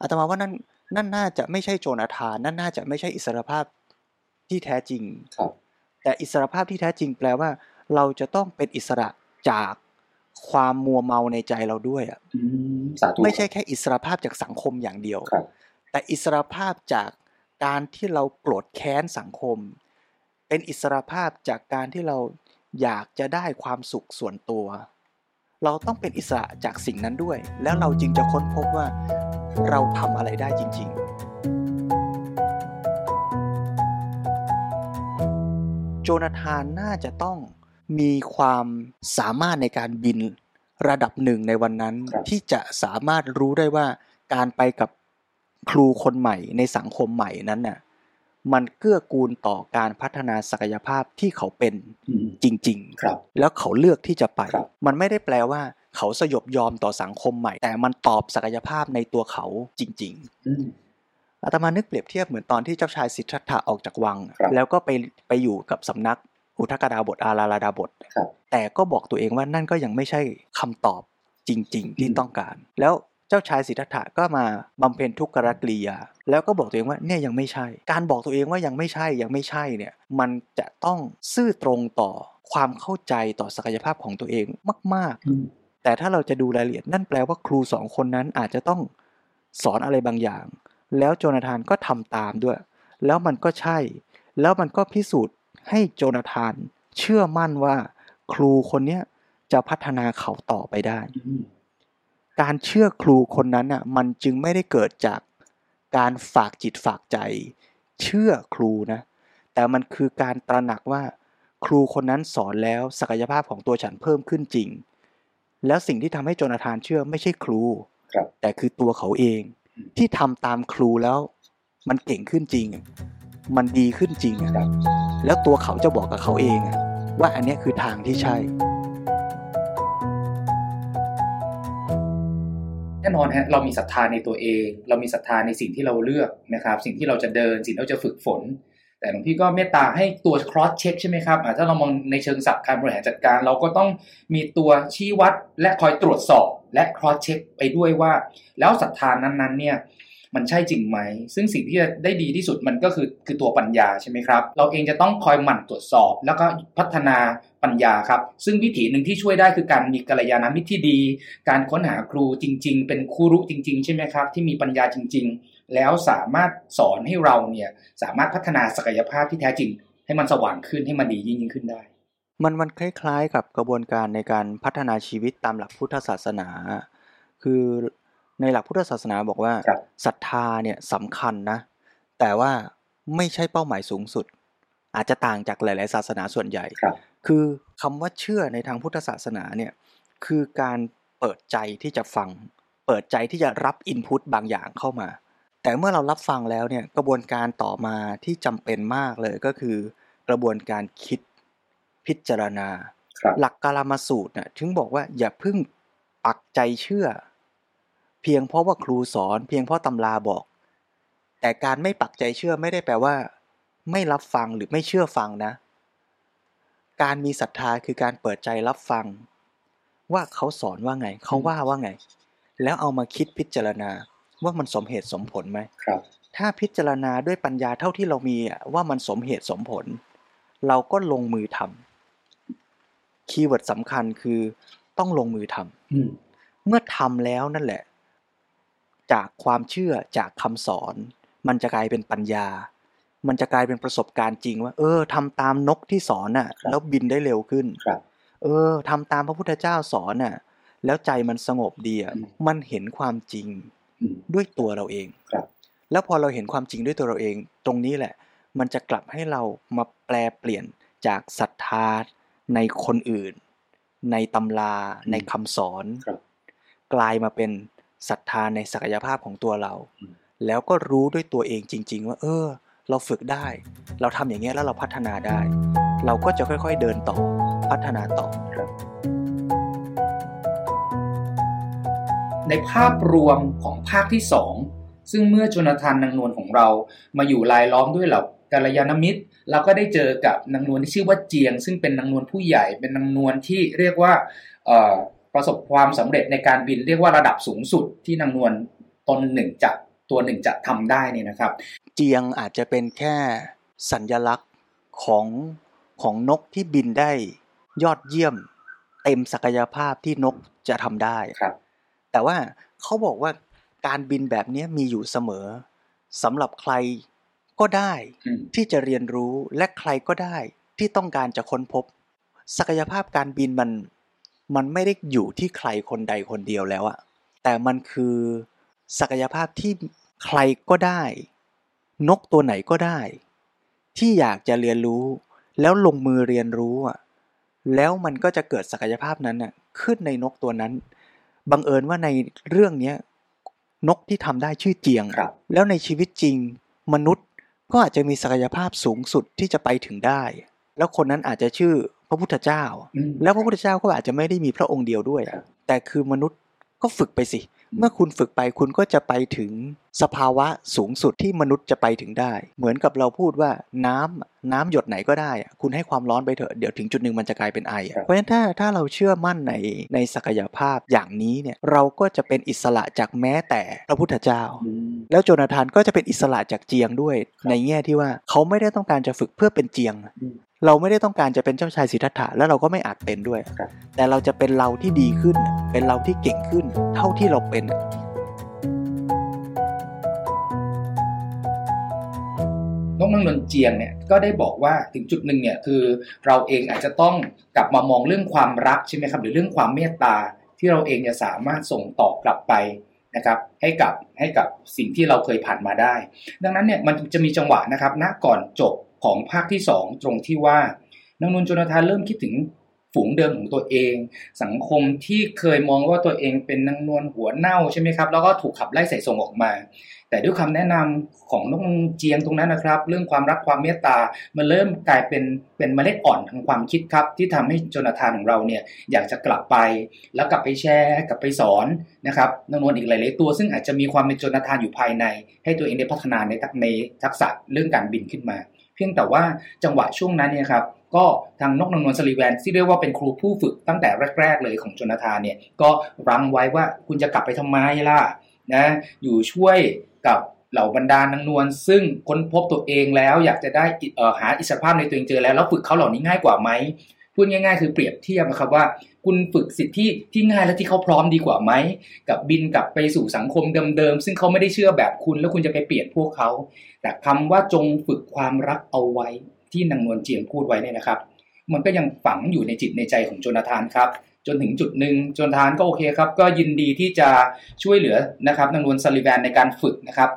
อาตมาว่านั่นนั่นน่าจะไม่ใช่โจนาธาน นั่นน่าจะไม่ใช่อิสระภาพที่แท้จริง แต่อิสระภาพที่แท้จริงแปลว่า เราจะต้องเป็นอิสระจากความมัวเมาในใจเราด้วยอะไม่ใช่แค่อิสรภาพจากสังคมอย่างเดียว แต่อิสรภาพจากการที่เราโกรธแค้นสังคม เป็นอิสรภาพจากการที่เราอยากจะได้ความสุขส่วนตัว เราต้องเป็นอิสระจากสิ่งนั้นด้วย แล้วเราจึงจะค้นพบว่าเราทำอะไรได้จริง ๆ จนาธานน่าจะต้องมีความสามารถในการบินระดับหนึ่งในวันนั้น ที่จะสามารถรู้ได้ว่าการไปกับครูคนใหม่ในสังคมใหม่นั้นน่ะมันเกื้อกูลต่อการพัฒนาศักยภาพที่เขาเป็นจริง ๆ ครับ แล้วเขาเลือกที่จะไป มันไม่ได้แปลว่าเขาสยบยอมต่อสังคมใหม่ แต่มันตอบศักยภาพในตัวเขาจริง ๆ อาตมานึกเปรียบเทียบเหมือนตอนที่เจ้าชายสิทธัตถะออกจากวัง แล้วก็ไปไปอยู่กับสำนักอุทกดาบทอาราลาดาบท แต่ก็บอกตัวเองว่านั่นก็ยังไม่ใช่คำตอบจริง ๆ ที่ต้องการ แล้วเจ้าชายสิทธัตถะก็มาบำเพ็ญทุกขกริยา แล้วก็บอกตัวเองว่าเนี่ยยังไม่ใช่ การบอกตัวเองว่ายังไม่ใช่ยังไม่ใช่เนี่ยมันจะต้องซื่อตรงต่อความเข้าใจต่อศักยภาพของตัวเองมาก ๆ แต่ถ้าเราจะดูรายละเอียดนั่นแปลว่าครูสองคนนั้นอาจจะต้องสอนอะไรบางอย่าง แล้วโจนาธานก็ทำตามด้วย แล้วมันก็ใช่ แล้วมันก็พิสูจน์ให้โจนาธานเชื่อมั่นว่าครูคนนี้จะพัฒนาเขาต่อไปได้ การเชื่อครูคนนั้นอะมันจึงไม่ได้เกิดจากการฝากจิตฝากใจ เชื่อครูนะ แต่มันคือการตระหนักว่า ครูคนนั้นสอนแล้วศักยภาพของตัวฉันเพิ่มขึ้นจริง แล้วสิ่งที่ทำให้โจนาธานเชื่อไม่ใช่ครู แต่คือตัวเขาเอง ที่ทำตามครูแล้ว มันเก่งขึ้นจริง มันดีขึ้นจริงครับแล้วตัวเขาจะบอกกับเขาเองว่าอันนี้คือทางที่ใช่แน่นอนฮะเรามีศรัทธาในตัวเอง เรามีศรัทธาในสิ่งที่เราเลือกนะครับ สิ่งที่เราจะเดิน สิ่งที่เราจะฝึกฝน แต่หลวงพี่ก็เมตตาให้ตัว cross check ใช่ไหมครับถ้าเรามองในเชิงศัพท์การบริหารจัดการ เราก็ต้องมีตัวชี้วัดและคอยตรวจสอบและ cross check ไปด้วยว่า แล้วศรัทธานั้นๆเนี่ยมันใช่จริงไหม ซึ่งสิ่งที่จะได้ดีที่สุดมันก็คือคือตัวปัญญาใช่ไหมครับ เราเองจะต้องคอยหมั่นตรวจสอบ แล้วก็พัฒนาปัญญาครับ ซึ่งวิธีหนึ่งที่ช่วยได้คือการมีกัลยาณมิตรที่ดี การค้นหาครูจริง ๆ เป็นครูรู้จริง ๆ ใช่ไหมครับ ที่มีปัญญาจริง ๆ แล้วสามารถสอนให้เราเนี่ยสามารถพัฒนาศักยภาพที่แท้จริง ให้มันสว่างขึ้นให้มันดียิ่งยิ่งขึ้นได้ มันมันคล้ายๆ กับกระบวนการในการพัฒนาชีวิตตามหลักพุทธศาสนา คือในหลักพุทธศาสนาบอกว่าครับศรัทธาเนี่ยสำคัญนะ แต่ว่าไม่ใช่เป้าหมายสูงสุด อาจจะต่างจากหลาย ๆ ศาสนาส่วนใหญ่ครับคือคำว่าเชื่อในทางพุทธศาสนาเนี่ยคือการเปิดใจที่จะฟัง เปิดใจที่จะรับอินพุตบางอย่างเข้ามา แต่เมื่อเรารับฟังแล้วเนี่ยกระบวนการต่อมาที่จำเป็นมากเลยก็คือ กระบวนการคิดพิจารณาครับหลักกาลามาสูตรน่ะถึงบอกว่าอย่าเพิ่งปักใจเชื่อ เพียงเพราะว่าครูสอน เพียงเพราะตำราบอก แต่การไม่ปักใจเชื่อไม่ได้แปลว่า ไม่รับฟังหรือไม่เชื่อฟังนะ การมีศรัทธาคือการเปิดใจรับฟัง ว่าเขาสอนว่าไง เขาว่าว่าไง แล้วเอามาคิดพิจารณา ว่ามันสมเหตุสมผลไหมครับ ถ้าพิจารณาด้วยปัญญาเท่าที่เรามีอะว่ามันสมเหตุสมผล เราก็ลงมือทำคีย์เวิร์ดสำคัญคือต้องลงมือทำอืมเมื่อทำแล้วนั่นแหละ จากความเชื่อจากคำสอน มันจะกลายเป็นปัญญา มันจะกลายเป็นประสบการณ์จริงว่า เออทำตามนกที่สอนน่ะ แล้วบินได้เร็วขึ้นครับเออทำตามพระพุทธเจ้าสอนน่ะ แล้วใจมันสงบดีอะอืมมันเห็นความจริงอืม ด้วยตัวเราเองครับ แล้วพอเราเห็นความจริงด้วยตัวเราเอง ตรงนี้แหละ มันจะกลับให้เรามาแปลเปลี่ยนจากศรัทธาในคนอื่น ในตำรา ในคำสอนครับกลายมาเป็นศรัทธาในศักยภาพของตัวเราอืมแล้วก็รู้ด้วยตัวเองจริง ๆ ว่า เออ เราฝึกได้ เราทำอย่างเงี้ยแล้วเราพัฒนาได้ เราก็จะค่อย ๆ เดินต่อ พัฒนาต่อ ในภาพรวมของภาคที่สองซึ่งเมื่อโจนาธานนางนวลของเรามาอยู่รายล้อมด้วยเหล่ากัลยาณมิตร เราก็ได้เจอกับนางนวลที่ชื่อว่าเจียง ซึ่งเป็นนางนวลผู้ใหญ่เป็นนางนวลที่เรียกว่าเอ่อประสบความสำเร็จในการบินเรียกว่าระดับสูงสุดที่นางนวลตนหนึ่งจะตัวหนึ่งจะทำได้เนี่ยนะครับ เจียงอาจจะเป็นแค่สัญญลักษณ์ของของนกที่บินได้ยอดเยี่ยม เต็มศักยภาพที่นกจะทำได้ครับ แต่ว่าเขาบอกว่าการบินแบบนี้มีอยู่เสมอสำหรับใครก็ได้อืมที่จะเรียนรู้และใครก็ได้ที่ต้องการจะค้นพบ ศักยภาพการบินมันมันไม่ได้อยู่ที่ใครคนใดคนเดียวแล้วอะแต่มันคือศักยภาพที่ใครก็ได้ นกตัวไหนก็ได้ ที่อยากจะเรียนรู้ แล้วลงมือเรียนรู้อะแล้วมันก็จะเกิดศักยภาพนั้นน่ะขึ้นในนกตัวนั้น บังเอิญว่าในเรื่องเนี้ยนกที่ทำได้ชื่อเจียงอะครับแล้วในชีวิตจริง มนุษย์ก็อาจจะมีศักยภาพสูงสุดที่จะไปถึงได้ แล้วคนนั้นอาจจะชื่อพระพุทธเจ้าอืมแล้วพระพุทธเจ้าก็อาจจะไม่ได้มีพระองค์เดียวด้วย แต่คือมนุษย์ก็ฝึกไปสิ เมื่อคุณฝึกไปคุณก็จะไปถึงสภาวะสูงสุดที่มนุษย์จะไปถึงได้ เหมือนกับเราพูดว่าน้ำน้ำหยดไหนก็ได้อะคุณให้ความร้อนไปเถอะเดี๋ยวถึงจุดหนึ่งมันจะกลายเป็นไออะครับเพราะฉะนั้นถ้าถ้าเราเชื่อมั่นในในศักยภาพอย่างนี้เนี่ยเราก็จะเป็นอิสระจากแม้แต่พระพุทธเจ้าอืมแล้วโจนาธานก็จะเป็นอิสระจากเจียงด้วย ในแง่ที่ว่าเขาไม่ได้ต้องการจะฝึกเพื่อเป็นเจียงอืมเราไม่ได้ต้องการจะเป็นเจ้าชายสิทธัตถะแล้วเราก็ไม่อาจเป็นด้วยครับแต่เราจะเป็นเราที่ดีขึ้น เป็นเราที่เก่งขึ้นเท่าที่เราเป็นนกนางนวลเจียงเนี่ยก็ได้บอกว่าถึงจุดหนึ่งเนี่ยคือเราเองอาจจะต้องกลับมามองเรื่องความรักใช่ไหมครับหรือเรื่องความเมตตาที่เราเองจะสามารถส่งต่อกลับไปนะครับให้กับให้กับสิ่งที่เราเคยผ่านมาได้ ดังนั้นเนี่ยมันจะมีจังหวะนะครับณก่อนจบของภาคที่สองตรงที่ว่านางนวลโจนาธานเริ่มคิดถึง ฝูงเดิมของตัวเอง สังคมที่เคยมองว่าตัวเองเป็นนางนวลหัวเน่าใช่ไหมครับ แล้วก็ถูกขับไล่ใส่ส่งออกมา แต่ด้วยคำแนะนำของนกเจียงตรงนั้นนะครับ เรื่องความรักความเมตตา มันเริ่มกลายเป็นเป็นเมล็ดอ่อนทางความคิดครับ ที่ทำให้โจนาธานของเราเนี่ยอยากจะกลับไป แล้วกลับไปแชร์กลับไปสอนนะครับนางนวลอีกหลายๆตัว ซึ่งอาจจะมีความเป็นโจนาธานอยู่ภายใน ให้ตัวเองได้พัฒนาในทักษะเรื่องการบินขึ้นมา เพียงแต่ว่าจังหวะช่วงนั้นเนี่ยครับ ก็ทางนกนางนวลสลีแวนที่เรียกว่าเป็นครูผู้ฝึกตั้งแต่แรก ๆ เลยของจนาธานเนี่ยก็รังไว้ว่าคุณจะกลับไปทำไมล่ะนะอยู่ช่วยกับเหล่าบรรดานางนวลซึ่งค้นพบตัวเองแล้วอยากจะได้หาอิสรภาพในตัวเองเจอแล้วแล้วฝึกเขาเหล่านี้ง่ายกว่าไหมพูดง่ายๆ คือเปรียบเทียบนะครับว่า คุณฝึกสิทธิที่ที่ง่ายและที่เขาพร้อมดีกว่าไหมกับบินกลับไปสู่สังคมเดิมๆซึ่งเขาไม่ได้เชื่อแบบคุณ แล้วคุณจะไปเปลี่ยนพวกเขา แต่คำว่าจงฝึกความรักเอาไว้ ที่นางนวลเจียงพูดไว้เนี่ยนะครับ มันก็ยังฝังอยู่ในจิตในใจของโจนาธานครับ จนถึงจุดหนึ่งโจนาธานก็โอเคครับ ก็ยินดีที่จะช่วยเหลือนะครับนางนวลซัลลิแวนในการฝึกนะครับ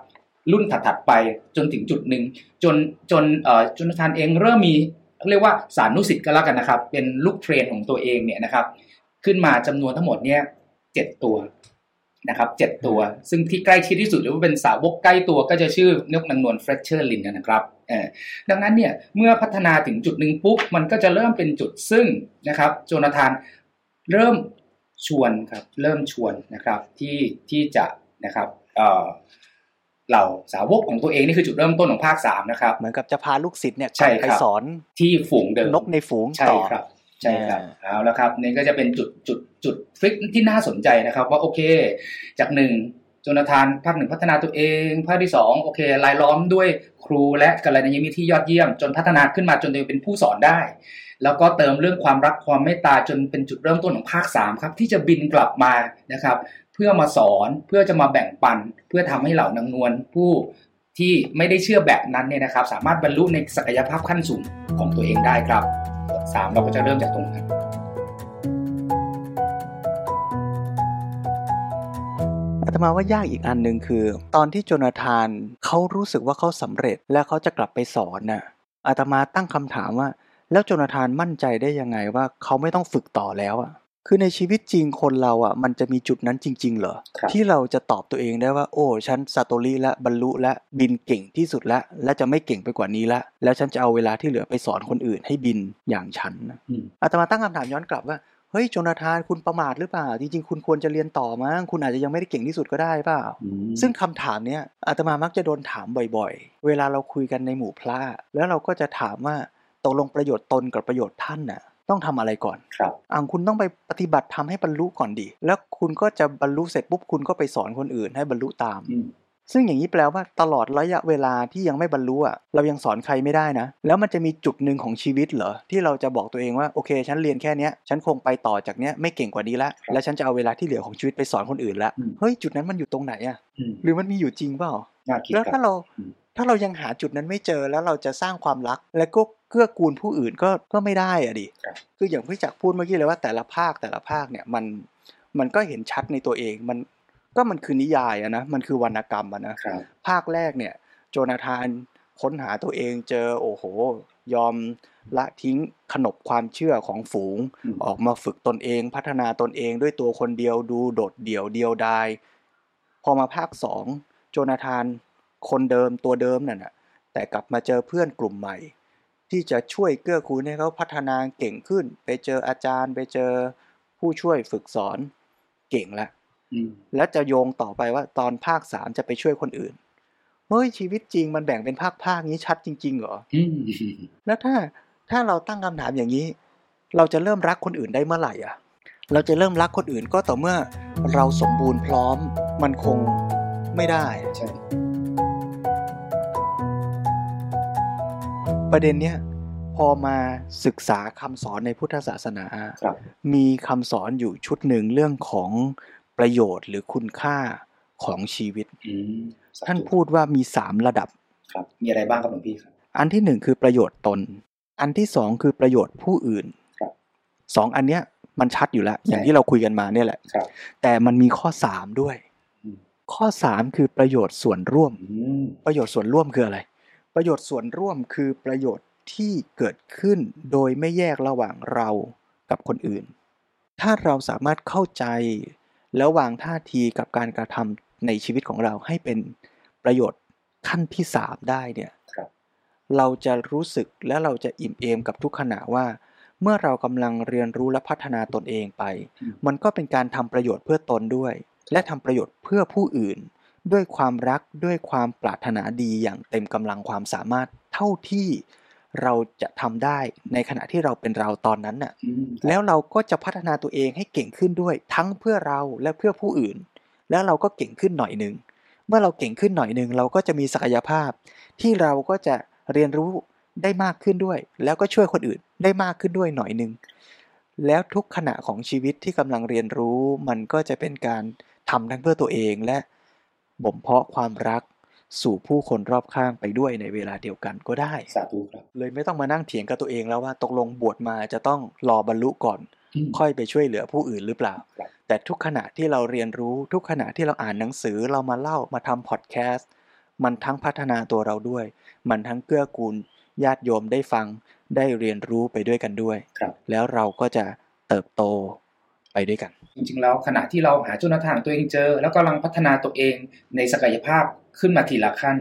รุ่นถัดๆไปจนถึงจุดหนึ่งจนจนเอ่อโจนาธานเองเริ่มมีเรียกว่าสานุศิษย์ก็แล้วกันนะครับ เป็นลูก train ของตัวเองเนี่ยนะครับ ขึ้นมาจำนวนทั้งหมดเนี่ยเจ็ดตัว นะครับเจ็ดตัว ซึ่งที่ใกล้ชิดที่สุดหรือว่าเป็นสาวกใกล้ตัวก็จะชื่อนกนางนวลเฟลตเชอร์ลินด์นะครับดังนั้นเนี่ยเมื่อพัฒนาถึงจุดหนึ่งปุ๊บมันก็จะเริ่มเป็นจุดซึ่งนะครับโจนาธานเริ่มชวนครับเริ่มชวนนะครับที่ที่จะนะครับเอ่อเหล่าสาวกของตัวเองนี่คือจุดเริ่มต้นของภาคสามนะครับเหมือนกับจะพาลูกศิษย์เนี่ยใช่ไปครับสอนที่ฝูงเดิมนกในฝูงใช่ต่อครับ ใช่ครับอ่าเอาแล้วครับนี่ก็จะเป็นจุดจุดจุดฟลิกที่น่าสนใจนะครับ ว่าโอเค จากหนึ่งโจนาธานภาคหนึ่งพัฒนาตัวเองภาคที่สองโอเครายล้อมด้วยครูและกัลยาณมิตรที่ยอดเยี่ยม จนพัฒนาขึ้นมาจนตัวเองเป็นผู้สอนได้ แล้วก็เติมเรื่องความรักความเมตตาจนเป็นจุดเริ่มต้นของภาคสามครับ ที่จะบินกลับมานะครับ เพื่อมาสอนเพื่อจะมาแบ่งปัน เพื่อทำให้เหล่านางนวลผู้ที่ไม่ได้เชื่อแบบนั้นเนี่ยนะครับ สามารถบรรลุในศักยภาพขั้นสูงของตัวเองได้ครับ บทสามเราก็จะเริ่มจากตรงนั้นอาตมาว่ายากอีกอันหนึ่งคือ ตอนที่โจนาธานเขารู้สึกว่าเขาสำเร็จและเขาจะกลับไปสอนน่ะอาตมาตั้งคำถามว่า แล้วโจนาธานมั่นใจได้ยังไงว่าเขาไม่ต้องฝึกต่อแล้วอะ คือในชีวิตจริงคนเราอะ มันจะมีจุดนั้นจริง ๆ เหรอครับที่เราจะตอบตัวเองได้ว่า โอ้ฉันซาโตริและบรรลุและบินเก่งที่สุดแล้ว และจะไม่เก่งไปกว่านี้ละแล้วฉันจะเอาเวลาที่เหลือไปสอนคนอื่นให้บินอย่างฉันนะอืมอาตมาตั้งคำถามย้อนกลับว่าเฮ้ยโจนาธานคุณประมาทหรือเปล่า จริง ๆ คุณควรจะเรียนต่อมั้งคุณอาจจะยังไม่ได้เก่งที่สุดก็ได้เปล่า ซึ่งคำถามเนี้ยอาตมามักจะโดนถามบ่อยๆ เวลาเราคุยกันในหมู่พระแล้วเราก็จะถามว่าตกลงประโยชน์ตนกับประโยชน์ท่านน่ะ ต้องทำอะไรก่อนครับอ่าคุณต้องไปปฏิบัติทำให้บรรลุก่อนดิแล้วคุณก็จะบรรลุเสร็จปุ๊บคุณก็ไปสอนคนอื่นให้บรรลุตามอืมซึ่งอย่างนี้แปลว่าตลอดระยะเวลาที่ยังไม่บรรลุอะเรายังสอนใครไม่ได้นะ แล้วมันจะมีจุดหนึ่งของชีวิตเหรอที่เราจะบอกตัวเองว่าโอเค ฉันเรียนแค่เนี้ยฉันคงไปต่อจากเนี้ยไม่เก่งกว่านี้ละแล้วฉันจะเอาเวลาที่เหลือของชีวิตไปสอนคนอื่นละเฮ้ยจุดนั้นมันอยู่ตรงไหนอะอืมหรือมันมีอยู่จริงเปล่าน่าคิดแล้วครัถ้าบเราอืม ถ้าเรายังหาจุดนั้นไม่เจอแล้วเราจะสร้างความรัก และก็เกื้อกูลผู้อื่นก็ก็ไม่ได้อะดิครับคืออย่างพี่จักรพูดเมื่อกี้เลยว่าแต่ละภาคแต่ละภาคเนี่ยมันมันก็เห็นชัดในตัวเองมันก็มันคือนิยายอะนะมันคือวรรณกรรมอะนะครับภาคแรกเนี่ยโจนาธานค้นหาตัวเองเจอโอ้โห ยอมละทิ้งขนบความเชื่อของฝูงอืมออกมาฝึกตนเองพัฒนาตนเองด้วยตัวคนเดียวดูโดดเดี่ยวเดียวดาย พอมาภาคสองโจนาธาน คนเดิมตัวเดิมนั่นน่ะแต่กลับมาเจอเพื่อนกลุ่มใหม่ ที่จะช่วยเกื้อกูลให้เขาพัฒนาเก่งขึ้น ไปเจออาจารย์ ไปเจอผู้ช่วยฝึกสอนเก่งละอืมแล้วจะโยงต่อไปว่าตอนภาคสามจะไปช่วยคนอื่นเฮ้ยชีวิตจริงมันแบ่งเป็นภาคภาคนี้ชัดจริง ๆ เหรออืมแล้วถ้าถ้าเราตั้งคำถามอย่างนี้ เราจะเริ่มรักคนอื่นได้เมื่อไหร่อะ เราจะเริ่มรักคนอื่นก็ต่อเมื่อเราสมบูรณ์พร้อมมันคงไม่ได้ใช่ ประเด็นเนี้ยพอมาศึกษาคำสอนในพุทธศาสนาครับมีคำสอนอยู่ชุดหนึ่งเรื่องของประโยชน์หรือคุณค่าของชีวิตอืมท่านพูดว่ามีสามระดับครับ มีอะไรบ้างครับหลวงพี่ครับ อันที่หนึ่งคือประโยชน์ตน อันที่สองคือประโยชน์ผู้อื่นครับสองอันเนี้ยมันชัดอยู่แล้ว อย่างใช่ที่เราคุยกันมาเนี่ยแหละครับแต่มันมีข้อสามด้วยอืมข้อสามคือประโยชน์ส่วนร่วมอืมประโยชน์ส่วนร่วมคืออะไร ประโยชน์ส่วนร่วมคือประโยชน์ที่เกิดขึ้นโดยไม่แยกระหว่างเรากับคนอื่น ถ้าเราสามารถเข้าใจ แล้ววางท่าทีกับการกระทำในชีวิตของเราให้เป็นประโยชน์ขั้นที่สามได้เนี่ยครับเราจะรู้สึกและเราจะอิ่มเอมกับทุกขณะว่า เมื่อเรากำลังเรียนรู้และพัฒนาตนเองไปอืมมันก็เป็นการทำประโยชน์เพื่อตนด้วย และทำประโยชน์เพื่อผู้อื่น ด้วยความรักด้วยความปรารถนาดีอย่างเต็มกำลังความสามารถเท่าที่เราจะทำได้ในขณะที่เราเป็นเราตอนนั้นน่ะอืมแล้วเราก็จะพัฒนาตัวเองให้เก่งขึ้นด้วย ทั้งเพื่อเราและเพื่อผู้อื่น แล้วเราก็เก่งขึ้นหน่อยหนึ่งเมื่อเราเก่งขึ้นหน่อยหนึ่งเราก็จะมีศักยภาพ ที่เราก็จะเรียนรู้ได้มากขึ้นด้วย แล้วก็ช่วยคนอื่นได้มากขึ้นด้วยหน่อยหนึ่งแล้วทุกขณะของชีวิตที่กำลังเรียนรู้ มันก็จะเป็นการทำทั้งเพื่อตัวเองและ บ่มเพาะความรักสู่ผู้คนรอบข้างไปด้วยในเวลาเดียวกันก็ได้ สาธุครับ เลยไม่ต้องมานั่งเถียงกับตัวเองแล้วว่าตกลงบวชมาจะต้องรอบรรลุก่อนอืมค่อยไปช่วยเหลือผู้อื่นหรือเปล่าครับแต่ทุกขณะที่เราเรียนรู้ทุกขณะที่เราอ่านหนังสือเรามาเล่ามาทำพอดแคสต์มันทั้งพัฒนาตัวเราด้วย มันทั้งเกื้อกูลญาติโยมได้ฟังได้เรียนรู้ไปด้วยกันด้วยครับแล้วเราก็จะเติบโต ไปด้วยกัน จริงๆแล้วขณะที่เราหาจุดทางตัวเองเจอ แล้วกำลังพัฒนาตัวเองในศักยภาพขึ้นมาทีละขั้น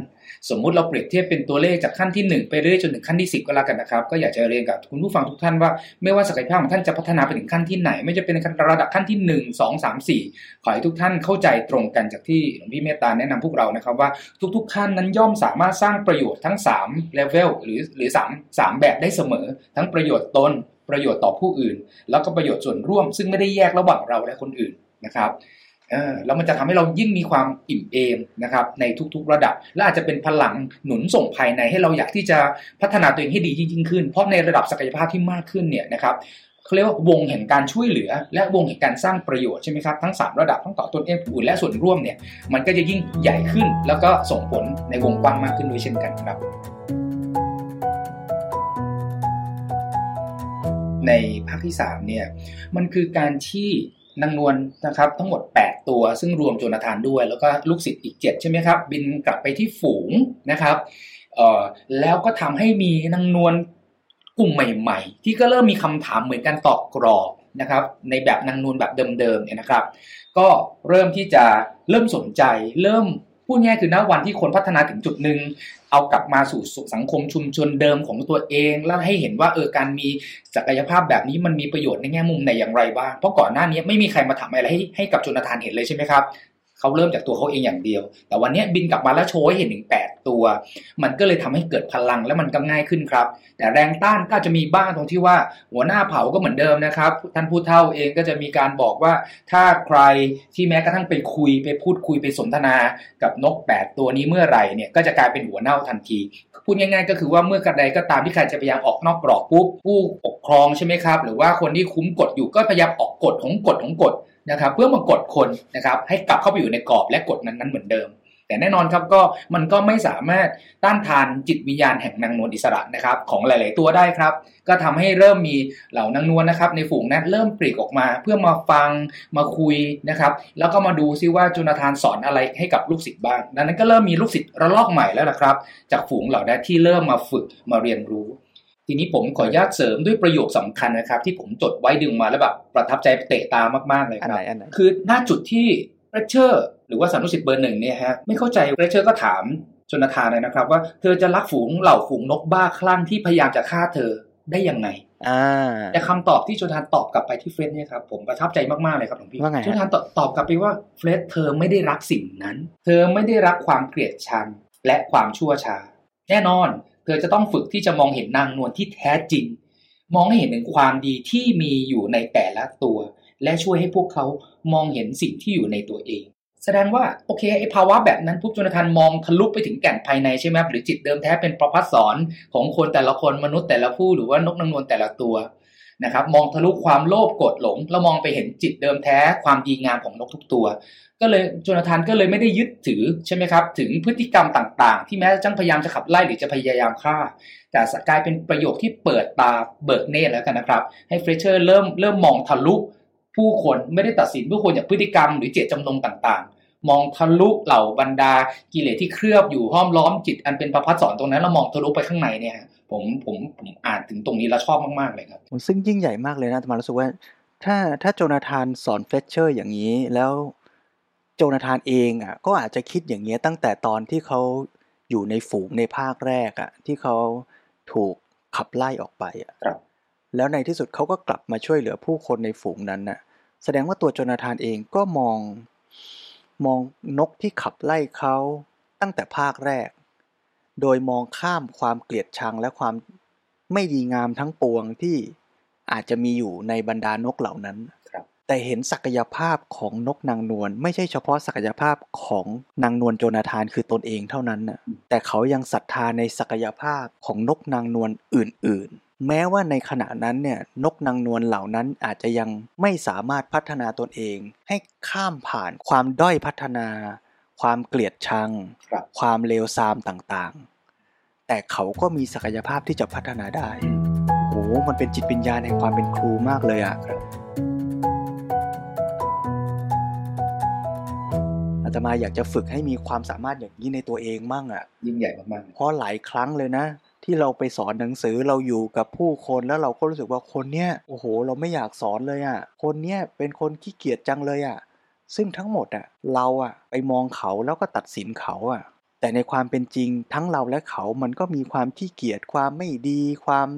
สมมุติเราเปรียบเทียบเป็นตัวเลขจากขั้นที่ 1 ไปเรื่อยจนถึงขั้นที่ 10 ก็แล้วกันนะครับ ก็อยากจะเรียนกับคุณผู้ฟังทุกท่านว่าไม่ว่าศักยภาพของท่านจะพัฒนาไปถึงขั้นที่ไหน ไม่จะเป็นระดับขั้นที่ 1 2 3 4 ขอให้ทุกท่านเข้าใจตรงกันจากที่หลวงพี่เมตตาแนะนำพวกเรานะครับว่าทุกๆ ขั้นนั้นย่อมสามารถสร้างประโยชน์ทั้ง3 level หรือหรือ 3 3 แบบได้เสมอ ทั้งประโยชน์ตน ประโยชน์ต่อผู้อื่น แล้วก็ประโยชน์ส่วนร่วม ซึ่งไม่ได้แยกระหว่างเราและคนอื่นนะครับแล้วมันจะทำให้เรายิ่งมีความอิ่มเอมนะครับในทุกๆระดับ และอาจจะเป็นพลังหนุนส่งภายในให้เราอยากที่จะพัฒนาตัวเองให้ดียิ่งขึ้น เพราะในระดับศักยภาพที่มากขึ้นเนี่ยนะครับเขาเรียกว่าวงแห่งการช่วยเหลือ และวงแห่งการสร้างประโยชน์ใช่ไหมครับทั้ง 3 ระดับทั้งต่อตนเองผู้อื่นและส่วนร่วมเนี่ยมันก็จะยิ่งใหญ่ขึ้น แล้วก็ส่งผลในวงกว้างมากขึ้นด้วยเช่นกันครับ ในภาคที่3เนี่ยมันคือการที่นางนวลนะครับทั้งหมด 8 ตัวซึ่งรวมโจนาธานด้วย แล้วก็ลูกศิษย์อีก 7 ใช่ไหมครับ บินกลับไปที่ฝูงนะครับเอ่อแล้วก็ทำให้มีนางนวลกลุ่มใหม่ ๆ ที่ก็เริ่มมีคำถามเหมือนกันตอบกรอบนะครับในแบบนางนวลแบบเดิมๆเนี่ยนะครับ ก็เริ่มที่จะเริ่มสนใจ เริ่มพูดง่ายคือณวันที่คนพัฒนาถึงจุดหนึ่ง เอากลับมาสู่สังคมชุมชนเดิมของตัวเอง แล้วให้เห็นว่าเออการมีศักยภาพแบบนี้มันมีประโยชน์ในแง่มุมไหนอย่างไรบ้างเพราะก่อนหน้านี้ไม่มีใครมาทำอะไรให้ให้กับจนทานเห็นเลยใช่ไหมครับ เขาเริ่มจากตัวเขาเองอย่างเดียว แต่วันนี้บินกลับมาแล้วโชว์ให้เห็นถึง 8 ตัว มันก็เลยทำให้เกิดพลังและมันก็ง่ายขึ้นครับ แต่แรงต้านก็จะมีบ้างตรงที่ว่าหัวหน้าเผาก็เหมือนเดิมนะครับ ท่านผู้เฒ่าเองก็จะมีการบอกว่า ถ้าใครที่แม้กระทั่งไปคุยไปพูดคุยไปสนทนากับนก 8 ตัวนี้เมื่อไหร่เนี่ยก็จะกลายเป็นหัวเน่าทันทีพูดง่ายๆ ก็คือว่าเมื่อกระใดก็ตามที่ใครจะพยายามออกนอกกรอบปุ๊บผู้ปกครองใช่ไหมครับ หรือว่าคนที่คุ้มกฎอยู่ก็พยายามออกกฎของกฎของกฎ นะครับ เพื่อมากดคนนะครับ ให้กลับเข้าไปอยู่ในกรอบและกฎนั้นๆเหมือนเดิม แต่แน่นอนครับก็มันก็ไม่สามารถต้านทานจิตวิญญาณแห่งนางนวลอิสระนะครับ ของหลาย ๆ ตัวได้ครับ ก็ทำให้เริ่มมีเหล่านางนวลนะครับ ในฝูงนั้นเริ่มปลีกออกมา เพื่อมาฟังมาคุยนะครับ แล้วก็มาดูซิว่าจุนทานสอนอะไรให้กับลูกศิษย์บ้าง ดังนั้นก็เริ่มมีลูกศิษย์ระลอกใหม่แล้วนะครับ จากฝูงเหล่านั้นที่เริ่มมาฝึกมาเรียนรู้ ทีนี้ผมขออนุญาตเสริมด้วยประโยคสำคัญนะครับ ที่ผมจดไว้ดึงมาแล้วแบบประทับใจเตะตามากๆเลยอันคไหรันบอันไหนคือหน้าจุดที่เรเชอร์หรือว่าสานุสิทธิ์เบอร์หนึ่งเนี่ยฮะไม่เข้าใจเรเชอร์ก็ถามจนทานเลยนะครับ ว่าเธอจะรักฝูงเหล่าฝูงนกบ้าคลั่งที่พยายามจะฆ่าเธอได้ยังไงอ่าแต่คำตอบที่จนทานตอบกลับไปที่เฟรดเนี่ยครับผมประทับใจมากๆเลยครับหลวงพี่ว่าไงฮะจนทานตอบตอบกลับไปว่าเฟรดเธอไม่ได้รักสิ่งนั้น เธอไม่ได้รักความเกลียดชังและความชั่วช้าแน่นอน เธอจะต้องฝึกที่จะมองเห็นนางนวลที่แท้จริง มองให้เห็นถึงความดีที่มีอยู่ในแต่ละตัว และช่วยให้พวกเขามองเห็นสิ่งที่อยู่ในตัวเอง แสดงว่าโอเคไอ้ภาวะแบบนั้นปุ๊บจนทานมองทะลุไปถึงแก่นภายในใช่ไหมหรือจิตเดิมแท้เป็นประพัดสอนของคนแต่ละคนมนุษย์แต่ละผู้หรือว่านกนางนวลแต่ละตัวนะครับมองทะลุความโลภโกรธหลง แล้วมองไปเห็นจิตเดิมแท้ความดีงามของนกทุกตัว ก็เลยโจนาธานก็เลยไม่ได้ยึดถือใช่ไหมครับ ถึงพฤติกรรมต่าง ๆ ที่แม้จะพยายามจะขับไล่หรือจะพยายามฆ่า แต่กลายเป็นประโยคที่เปิดตาเบิกเนตรแล้วกันนะครับ ให้เฟลตเชอร์เริ่มเริ่มมองทะลุผู้คนไม่ได้ตัดสินผู้คนจากพฤติกรรมหรือเจตจำนงต่างๆ มองทะลุเหล่าบรรดา กิเลสที่เคลือบอยู่ห้อมล้อมจิตอันเป็นประภัสสรตรงนั้นแล้วมองทะลุไปข้างในเนี่ยผมผมผมอ่านถึงตรงนี้แล้วชอบมากๆเลยครับ ซึ่งยิ่งใหญ่มากเลยนะแต่มารู้สึกว่า ถ้าถ้าโจนาธานสอนเฟลตเชอร์อย่างนี้แล้ว โจนาธานเองอะก็อาจจะคิดอย่างเงี้ยตั้งแต่ตอนที่เขาอยู่ในฝูงในภาคแรกอะที่เขาถูกขับไล่ออกไปอะครับแล้วในที่สุดเขาก็กลับมาช่วยเหลือผู้คนในฝูงนั้นน่ะ แสดงว่าตัวโจนาธานเองก็มองมองนกที่ขับไล่เขาตั้งแต่ภาคแรก โดยมองข้ามความเกลียดชังและความไม่ดีงามทั้งปวงที่อาจจะมีอยู่ในบรรดานกเหล่านั้นครับ แต่เห็นศักยภาพของนกนางนวลไม่ใช่เฉพาะศักยภาพของนางนวลโจนาธานคือตนเองเท่านั้นน่ะแต่เขายังศรัทธาในศักยภาพของนกนางนวลอื่น ๆแม้ว่าในขณะนั้นเนี่ยนกนางนวลเหล่านั้นอาจจะยังไม่สามารถพัฒนาตนเอง ให้ข้ามผ่านความด้อยพัฒนา ความเกลียดชังครับความเลวทรามต่างๆ แต่เขาก็มีศักยภาพที่จะพัฒนาได้โอ้โหมันเป็นจิตวิญญาณแห่งความเป็นครูมากเลยอะ ตมาอยากจะฝึกให้มีความสามารถอย่างนี้ในตัวเองมั่งอะยิ่งใหญ่มากๆเพราะหลายครั้งเลยนะ ที่เราไปสอนหนังสือเราอยู่กับผู้คนแล้วเราก็รู้สึกว่าคนเนี้ยโอ้โห เราไม่อยากสอนเลยอะ่ะ คนเนี้ยเป็นคนขี้เกียจจังเลยอะ่ะ ซึ่งทั้งหมดอะ่ะ เราอะ่ะ ไปมองเขาแล้วก็ตัดสินเขาอะ่ะ แต่ในความเป็นจริงทั้งเราและเขามันก็มีความขี้เกียจความไม่ดีความ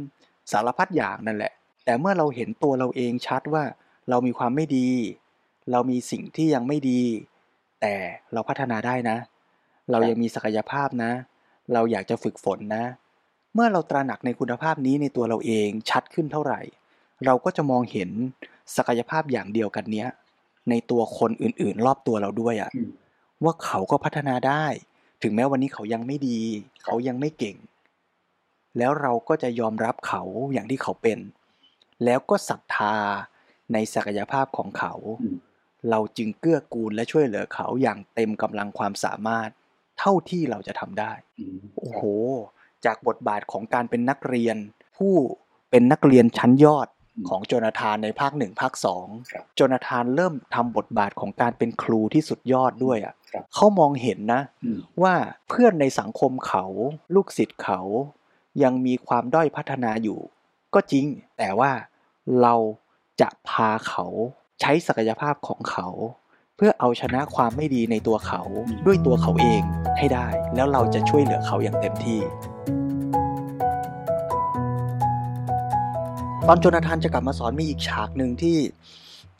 สารพัดอย่างนั่นแหละ แต่เมื่อเราเห็นตัวเราเองชัดว่า เรามีความไม่ดี เรามีสิ่งที่ยังไม่ดี แต่เราพัฒนาได้นะ เรายังมีศักยภาพนะ เราอยากจะฝึกฝนนะ เมื่อเราตระหนักในคุณภาพนี้ในตัวเราเองชัดขึ้นเท่าไหร่ เราก็จะมองเห็นศักยภาพอย่างเดียวกันเนี้ย ในตัวคนอื่นๆ รอบตัวเราด้วยอะอืมว่าเขาก็พัฒนาได้ ถึงแม้วันนี้เขายังไม่ดี เขายังไม่เก่ง แล้วเราก็จะยอมรับเขาอย่างที่เขาเป็น แล้วก็ศรัทธาในศักยภาพของเขาอืม เราจึงเกื้อกูลและช่วยเหลือเขาอย่างเต็มกำลังความสามารถ เท่าที่เราจะทำได้อืมโอ้โห จากบทบาทของการเป็นนักเรียน ผู้เป็นนักเรียนชั้นยอดของโจนาธานในภาคหนึ่งภาคสองครับโจนาธานเริ่มทำบทบาทของการเป็นครูที่สุดยอดด้วยอะ่ะครับเขามองเห็นนะอืมว่าเพื่อนในสังคมเขา ลูกศิษย์เขา ยังมีความด้อยพัฒนาอยู่ ก็จริงแต่ว่าเราจะพาเขา ใช้ศักยภาพของเขา เพื่อเอาชนะความไม่ดีในตัวเขาด้วยตัวเขาเองให้ได้ แล้วเราจะช่วยเหลือเขาอย่างเต็มที่ ตอนโจนาธานจะกลับมาสอนมีอีกฉากหนึ่งที่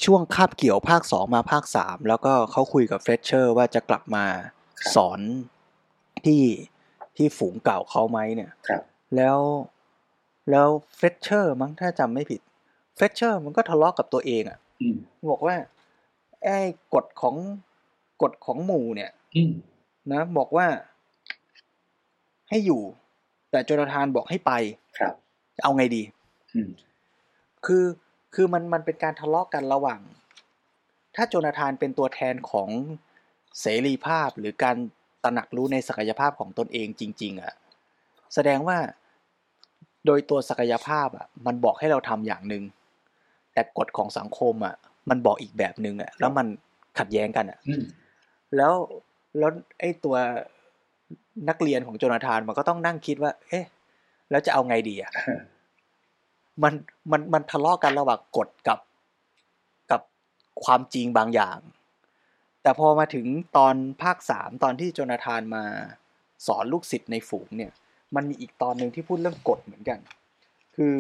ช่วงคาบเกี่ยวภาคสองมาภาคสามแล้วก็เขาคุยกับเฟรชเชอร์ว่าจะกลับมาสอนที่ที่ฝูงเก่าเขาไหมเนี่ยครับแล้วแล้วเฟลตเชอร์มั้งถ้าจำไม่ผิดเฟลตเชอร์มันก็ทะเลาะกับตัวเองอะอืม บอกว่า ไอ้กฎของกฎของหมู่เนี่ยอืมนะ บอกว่า ให้อยู่ แต่โจนาธานบอกให้ไปครับ เอาไงดีอืมคือคือมันมันเป็นการทะเลาะกันระหว่าง ถ้าโจนาธานเป็นตัวแทนของเสรีภาพหรือการตระหนักรู้ในศักยภาพของตนเองจริง ๆอะ่ะแสดงว่าโดยตัวศักยภาพอะ่ะ มันบอกให้เราทำอย่างหนึ่ง แต่กฎของสังคมอะ่ะ มันบอกอีกแบบหนึ่งอะ่ะ แล้วมันขัดแย้งกันอะอืมแล้วแล้วไอ้ตัวนักเรียนของโจนาธานมันก็ต้องนั่งคิดว่า เอ๊ะ แล้วจะเอาไงดีอะมันมันมันทะเลาะกันระหว่างกฎกับกับความจริงบางอย่าง แต่พอมาถึงตอนภาคสามตอนที่โจนาธานมาสอนลูกศิษย์ในฝูงเนี่ย มันมีอีกตอนหนึ่งที่พูดเรื่องกฎเหมือนกัน คือ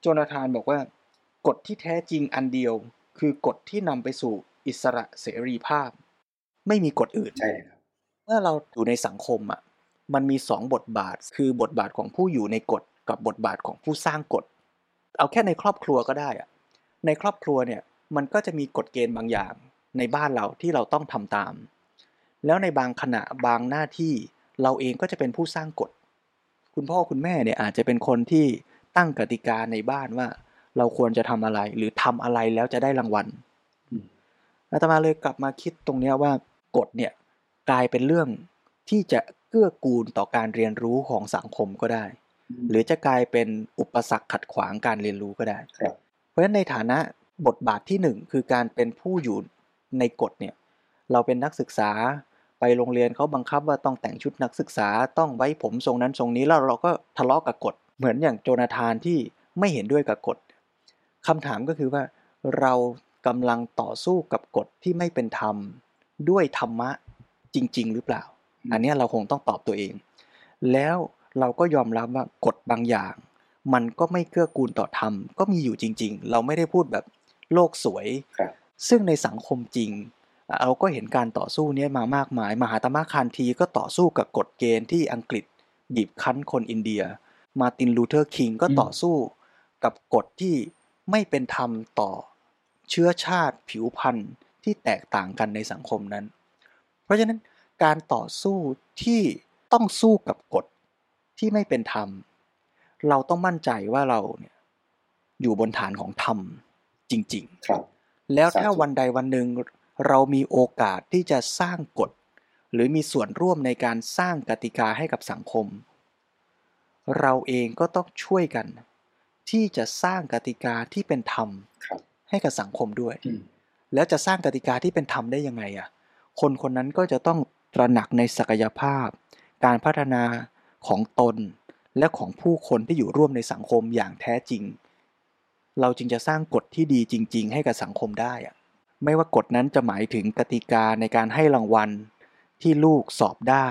โจนาธานบอกว่า กฎที่แท้จริงอันเดียว คือกฎที่นำไปสู่อิสระเสรีภาพ ไม่มีกฎอื่นใช่ครับเมื่อเราอยู่ในสังคมอะมันมีสองบทบาท คือบทบาทของผู้อยู่ในกฎกับบทบาทของผู้สร้างกฎ เอาแค่ในครอบครัวก็ได้อะในครอบครัวเนี่ยมันก็จะมีกฎเกณฑ์บางอย่าง ในบ้านเราที่เราต้องทำตาม แล้วในบางขณะบางหน้าที่เราเองก็จะเป็นผู้สร้างกฎ คุณพ่อคุณแม่เนี่ยอาจจะเป็นคนที่ตั้งกติกาในบ้านว่า เราควรจะทำอะไร หรือทำอะไรแล้วจะได้รางวัลอืมอาตมาเลยกลับมาคิดตรงเนี้ยว่ากฎเนี่ยกลายเป็นเรื่องที่จะเกื้อกูลต่อการเรียนรู้ของสังคมก็ได้ หรือจะกลายเป็นอุปสรรคขัดขวางการเรียนรู้ก็ได้ครับเพราะฉะนั้นในฐานะบทบาทที่หนึ่งคือการเป็นผู้อยู่ในกฎเนี่ยเราเป็นนักศึกษาไปโรงเรียนเขาบังคับว่าต้องแต่งชุดนักศึกษาต้องไว้ผมทรงนั้นทรงนี้แล้วเราก็ทะเลาะกับกฎเหมือนอย่างโจนาธานที่ไม่เห็นด้วยกับกฎ คำถามก็คือว่า เรากำลังต่อสู้กับกฎที่ไม่เป็นธรรมด้วยธรรมะจริง ๆ หรือเปล่า อันเนี้ยเราคงต้องตอบตัวเอง แล้วเราก็ยอมรับว่ากฎบางอย่าง มันก็ไม่เกื้อกูลต่อธรรม ก็มีอยู่จริง ๆ เราไม่ได้พูดแบบโลกสวยครับซึ่งในสังคมจริง เราก็เห็นการต่อสู้เนี้ยมามากมาย มหาตมะคานธีก็ต่อสู้กับกฎเกณฑ์ที่อังกฤษบีบคั้นคนอินเดีย มาร์ตินลูเธอร์คิงก็ต่อสู้กับกฎที่ ไม่เป็นธรรมต่อเชื้อชาติผิวพันธุ์ที่แตกต่างกันในสังคมนั้น เพราะฉะนั้นการต่อสู้ที่ต้องสู้กับกฎที่ไม่เป็นธรรม เราต้องมั่นใจว่าเราเนี่ยอยู่บนฐานของธรรมจริง ๆ ครับ แล้วถ้าสาธุวันใดวันหนึ่งเรามีโอกาสที่จะสร้างกฎ หรือมีส่วนร่วมในการสร้างกติกาให้กับสังคม เราเองก็ต้องช่วยกัน ที่จะสร้างกติกาที่เป็นธรรมครับให้กับสังคมด้วยอืมแล้วจะสร้างกติกาที่เป็นธรรมได้ยังไงอะ คนคนนั้นก็จะต้องตระหนักในศักยภาพ การพัฒนาของตนและของผู้คนที่อยู่ร่วมในสังคมอย่างแท้จริง เราจึงจะสร้างกฎที่ดีจริง ๆ ให้กับสังคมได้อะไม่ว่ากฎนั้นจะหมายถึงกติกาในการให้รางวัลที่ลูกสอบได้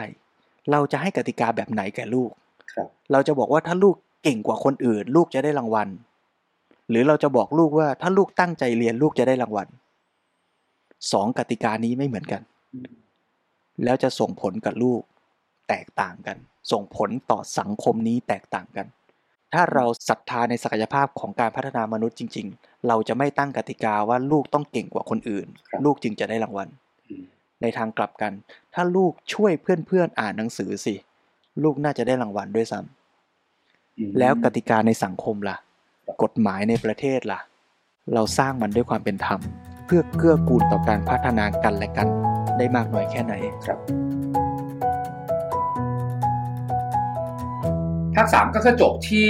เราจะให้กติกาแบบไหนแก่ลูกครับเราจะบอกว่าถ้าลูกเก่งกว่าคนอื่น ลูกจะได้รางวัล หรือเราจะบอกลูกว่าถ้าลูกตั้งใจเรียนลูกจะได้รางวัลสองกติกานี้ไม่เหมือนกันอืมแล้วจะส่งผลกับลูกแตกต่างกัน ส่งผลต่อสังคมนี้แตกต่างกัน ถ้าเราศรัทธาในศักยภาพของการพัฒนามนุษย์จริง ๆ เราจะไม่ตั้งกติกาว่าลูกต้องเก่งกว่าคนอื่นครับลูกจึงจะได้รางวัลอืมในทางกลับกัน ถ้าลูกช่วยเพื่อนๆอ่านหนังสือสิ ลูกน่าจะได้รางวัลด้วยซ้ำอืม แล้วกติกาในสังคมล่ะ กฎหมายในประเทศล่ะ เราสร้างมันด้วยความเป็นธรรม เพื่อเกื้อกูลต่อการพัฒนากันและกันได้มากน้อยแค่ไหนครับภาคสามก็คือจบที่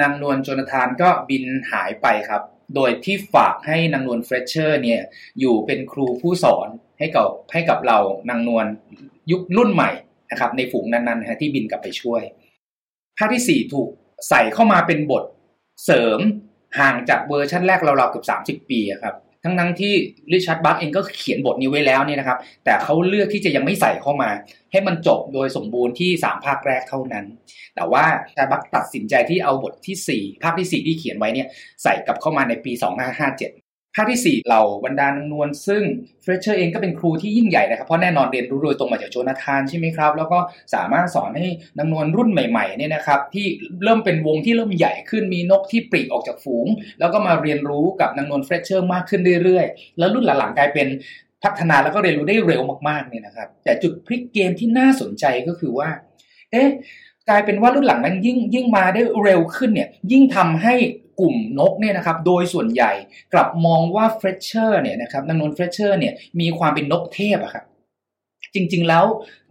นางนวลโจนาธานก็บินหายไปครับ โดยที่ฝากให้นางนวลเฟลตเชอร์เนี่ยอยู่เป็นครูผู้สอนให้กับให้กับเหล่านางนวลยุครุ่นใหม่นะครับในฝูงนั้นๆนะฮะที่บินกลับไปช่วย ภาคที่สี่ถูก ใส่เข้ามาเป็นบทเสริมห่างจากเวอร์ชันแรกเราๆเกือบสามสิบปีครับทั้งทั้งที่ริชาร์ดบาคเองก็เขียนบทนี้ไว้แล้วเนี่ยนะครับ แต่เขาเลือกที่จะยังไม่ใส่เข้ามา ให้มันจบโดยสมบูรณ์ที่สามภาคแรกเท่านั้น แต่ว่าริชาร์ดบาคตัดสินใจที่เอาบทที่ 4 ภาคที่ 4 ที่เขียนไว้เนี่ยใส่กลับเข้ามาในปี 2557 ภาคที่ 4 เหล่าบรรดานางนวลซึ่งเฟลตเชอร์เองก็เป็นครูที่ยิ่งใหญ่นะครับ เพราะแน่นอนเรียนรู้โดยตรงมาจากโจนาธานใช่ไหมครับ แล้วก็สามารถสอนให้นางนวลรุ่นใหม่ๆเนี่ยนะครับที่เริ่มเป็นวงที่เริ่มใหญ่ขึ้นมีนกที่ปลีกออกจากฝูง แล้วก็มาเรียนรู้กับนางนวลเฟลตเชอร์มากขึ้นเรื่อยๆ แล้วรุ่นหลังๆกลายเป็นพัฒนาแล้วก็เรียนรู้ได้เร็วมากๆเนี่ยนะครับ แต่จุดพลิกเกมที่น่าสนใจก็คือว่า เอ๊ะกลายเป็นว่ารุ่นหลังนั้นยิ่งยิ่งมาได้เร็วขึ้นเนี่ยยิ่งทำให้ กลุ่มนกเนี่ยนะครับโดยส่วนใหญ่กลับมองว่าเฟลตเชอร์เนี่ยนะครับนางนวลเฟลตเชอร์เนี่ยมีความเป็นนกเทพอะครับ จริง ๆ แล้ว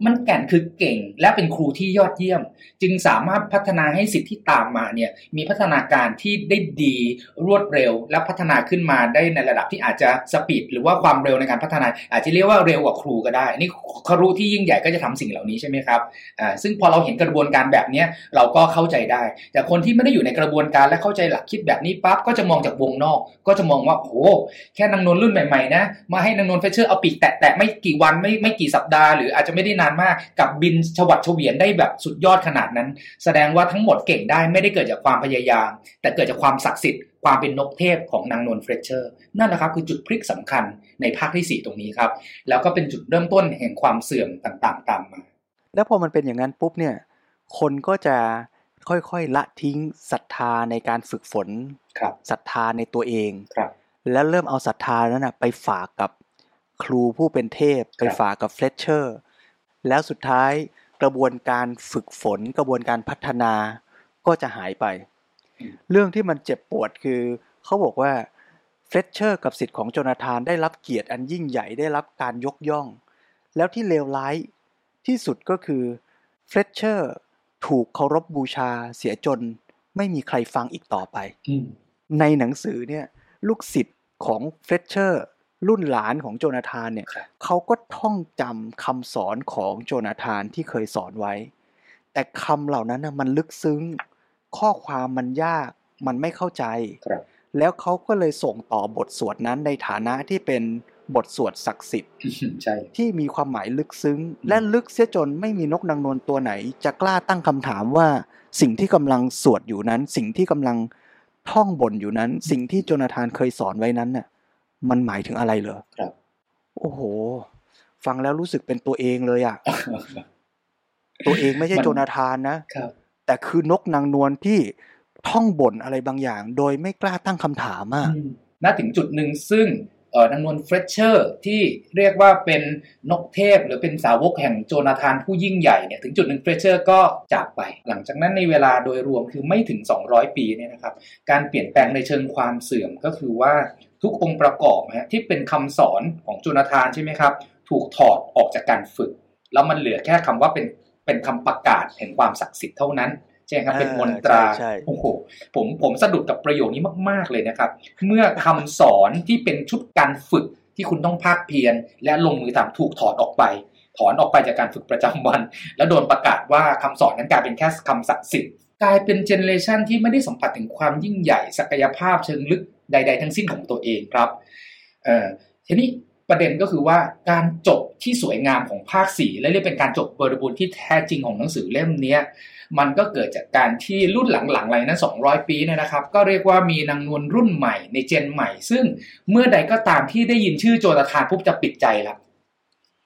มันแก่นคือเก่งและเป็นครูที่ยอดเยี่ยม จึงสามารถพัฒนาให้ศิษย์ที่ตามมาเนี่ยมีพัฒนาการที่ได้ดีรวดเร็ว และพัฒนาขึ้นมาได้ในระดับที่อาจจะ speed หรือว่าความเร็วในการพัฒนา อาจจะเรียกว่าเร็วกว่าครูก็ได้นี่ครูที่ยิ่งใหญ่ก็จะทำสิ่งเหล่านี้ใช่ไหมครับอ่าซึ่งพอเราเห็นกระบวนการแบบเนี้ยเราก็เข้าใจได้ แต่คนที่ไม่ได้อยู่ในกระบวนการและเข้าใจหลักคิดแบบนี้ปั๊บก็จะมองจากวงนอก ก็จะมองว่าโอ้แค่นางนวลรุ่นใหม่ๆนะมาให้นางนวลเฟลตเชอร์เอาปีกแตะๆไม่กี่วันไม่ไม่กี่สัปดาห์ หรืออาจจะไม่ได้นานมากกลับบินฉวัดเฉวียนได้แบบสุดยอดขนาดนั้น แสดงว่าทั้งหมดเก่งได้ไม่ได้เกิดจากความพยายาม แต่เกิดจากความศักดิ์สิทธิ์ความเป็นนกเทพของนางนวลเฟลตเชอร์นั่นแหละครับคือจุดพลิกสำคัญในภาคที่ 4 ตรงนี้ครับ แล้วก็เป็นจุดเริ่มต้นแห่งความเสื่อมต่างๆ ตามมา แล้วพอมันเป็นอย่างนั้นปุ๊บเนี่ยคนก็จะค่อยๆ ละทิ้งศรัทธาในการฝึกฝนครับศรัทธาในตัวเองครับแล้วเริ่มเอาศรัทธานั้นนะไปฝากกับ ครูผู้เป็นเทพไปฝากกับเฟลเชอร์ แล้วสุดท้ายกระบวนการฝึกฝนกระบวนการพัฒนาก็จะหายไป เรื่องที่มันเจ็บปวดคือ เขาบอกว่าเฟลตเชอร์กับศิษย์ของโจนาธานได้รับเกียรติอันยิ่งใหญ่ได้รับการยกย่อง แล้วที่เลวร้ายที่สุดก็คือเฟลตเชอร์ถูกเคารพบบูชาเสียจนไม่มีใครฟังอีกต่อไปอืมในหนังสือเนี่ยลูกศิษย์ของเฟลตเชอร์ รุ่นหลานของโจนาธานเนี่ยครับเขาก็ท่องจำคำสอนของโจนาธานที่เคยสอนไว้ แต่คำเหล่านั้นนะมันลึกซึ้ง ข้อความมันยากมันไม่เข้าใจครับแล้วเขาก็เลยส่งต่อบทสวดนั้นในฐานะที่เป็นบทสวดศักดิ์สิทธิ์ใช่ที่มีความหมายลึกซึ้ง และลึกเสียจนไม่มีนกนางนวลตัวไหน จะกล้าตั้งคำถามว่าสิ่งที่กำลังสวดอยู่นั้น สิ่งที่กำลังท่องบนอยู่นั้น สิ่งที่โจนาธานเคยสอนไว้นั้นน่ะ มันหมายถึงอะไรเหรอครับ โอ้โห ฟังแล้วรู้สึกเป็นตัวเองเลยอะตัวเองไม่ใช่มันโจนาธานนะครับแต่คือนกนางนวลที่ท่องบ่นอะไรบางอย่าง โดยไม่กล้าตั้งคำถามอะอืมณถึงจุดหนึ่งซึ่งเอ่อนางนวลเฟลตเชอร์ที่เรียกว่าเป็นนกเทพ หรือเป็นสาวกแห่งโจนาธานผู้ยิ่งใหญ่เนี่ยถึงจุดหนึ่งเฟลตเชอร์ก็จากไป หลังจากนั้นในเวลาโดยรวมคือไม่ถึง 200 ปีเนี่ยนะครับ การเปลี่ยนแปลงในเชิงความเสื่อมก็คือว่า ทุกองค์ประกอบนะฮะที่เป็นคำสอนของโจนาธานใช่ไหมครับ ถูกถอดออกจากการฝึก แล้วมันเหลือแค่คำว่าเป็นเป็นคำประกาศแห่งความศักดิ์สิทธิ์เท่านั้นใช่ไหมครับเป็นมนตราใช่ใช่โอ้โหผมผมสะดุดกับประโยคนี้มาก ๆเลยนะครับ เมื่อคำสอนที่เป็นชุดการฝึกที่คุณต้องภาคเพียรและลงมือทำถูกถอดออกไป ถอนออกไปจากการฝึกประจำวัน แล้วโดนประกาศว่าคำสอนนั้นกลายเป็นแค่คำศักดิ์สิทธิ์กลายเป็นเจเนเรชันที่ไม่ได้สัมผัสถึงความยิ่งใหญ่ศักยภาพเชิงลึก ใด ๆ ทั้งสิ้นของตัวเองครับเอ่อทีนี้ประเด็นก็คือว่าการจบที่สวยงามของภาคสี่และเรียกเป็นการจบบริบูรณ์ที่แท้จริงของหนังสือเล่มนี้มันก็เกิดจากการที่รุ่นหลังๆเลยนะ200 ปีเนี่ยนะครับ ก็เรียกว่ามีนางนวลรุ่นใหม่ในเจนใหม่ ซึ่งเมื่อใดก็ตามที่ได้ยินชื่อโจนาธานปุ๊บจะปิดใจละ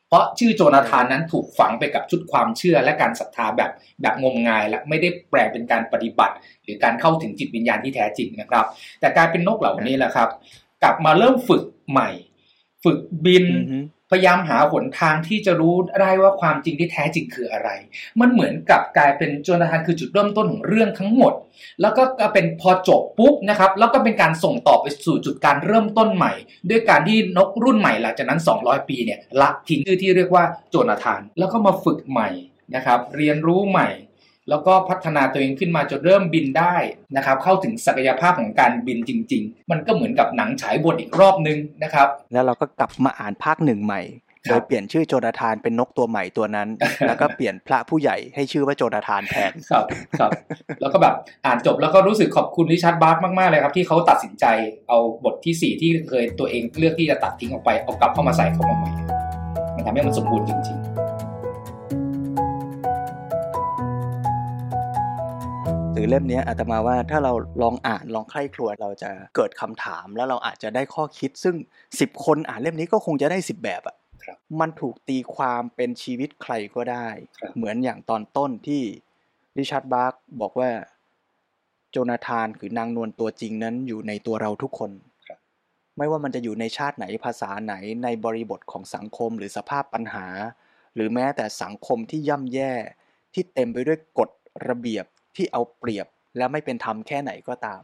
เพราะชื่อโจนาธานนั้นถูกฝังไปกับชุดความเชื่อและการศรัทธาแบบแบบงมงาย และไม่ได้แปลเป็นการปฏิบัติ หรือการเข้าถึงจิตวิญญาณที่แท้จริงนะครับ แต่กลายเป็นนกเหล่านี้แหละครับ กลับมาเริ่มฝึกใหม่ ฝึกบิน พยายามหาหนทางที่จะรู้ได้ว่าความจริงที่แท้จริงคืออะไร มันเหมือนกับกลายเป็นโจนาธานคือจุดเริ่มต้นของเรื่องทั้งหมด แล้วก็เป็นพอจบปุ๊บนะครับ แล้วก็เป็นการส่งต่อไปสู่จุดการเริ่มต้นใหม่ ด้วยการที่นกรุ่นใหม่หลังจากนั้น 200 ปีเนี่ยละทิ้งชื่อที่เรียกว่าโจนาธาน แล้วก็มาฝึกใหม่นะครับ เรียนรู้ใหม่ แล้วก็พัฒนาตัวเองขึ้นมาจนเริ่มบินได้นะครับเข้าถึงศักยภาพของการบินจริง ๆ มันก็เหมือนกับหนังฉายบทอีกรอบนึงนะครับแล้วเราก็กลับมาอ่านภาคหนึ่งใหม่ครับโดยเปลี่ยนชื่อโจนาธานเป็นนกตัวใหม่ตัวนั้น แล้วก็เปลี่ยนพระผู้ใหญ่ให้ชื่อว่าโจนาธานแทนครับครับ แล้วก็แบบอ่านจบแล้วก็รู้สึกขอบคุณริชาร์ดบาร์กมากๆเลยครับ ที่เขาตัดสินใจเอาบทที่ 4 ที่เคยตัวเองเลือกที่จะตัดทิ้งออกไปเอากลับเข้ามาใส่เข้ามาใหม่มันทำให้มันสมบูรณ์จริงห รือเล่มเนี้ยอาตมาว่าถ้าเราลองอ่านลองใคร่ครวญเราจะเกิดคำถาม แล้วเราอาจจะได้ข้อคิดซึ่ง 10 คนอ่านเล่มนี้ก็คงจะได้ 10 แบบอะครับมันถูกตีความเป็นชีวิตใครก็ได้ครับเหมือนอย่างตอนต้นที่ริชาร์ดบาร์กบอกว่าโจนาธานคือนางนวลตัวจริงนั้นอยู่ในตัวเราทุกคนไม่ว่ามันจะอยู่ในชาติไหนภาษาไหนในบริบทของสังคมหรือสภาพปัญหา หรือแม้แต่สังคมที่ย่ำแย่ที่เต็มไปด้วยกฎระเบียบ ที่เอาเปรียบและไม่เป็นธรรมแค่ไหนก็ตาม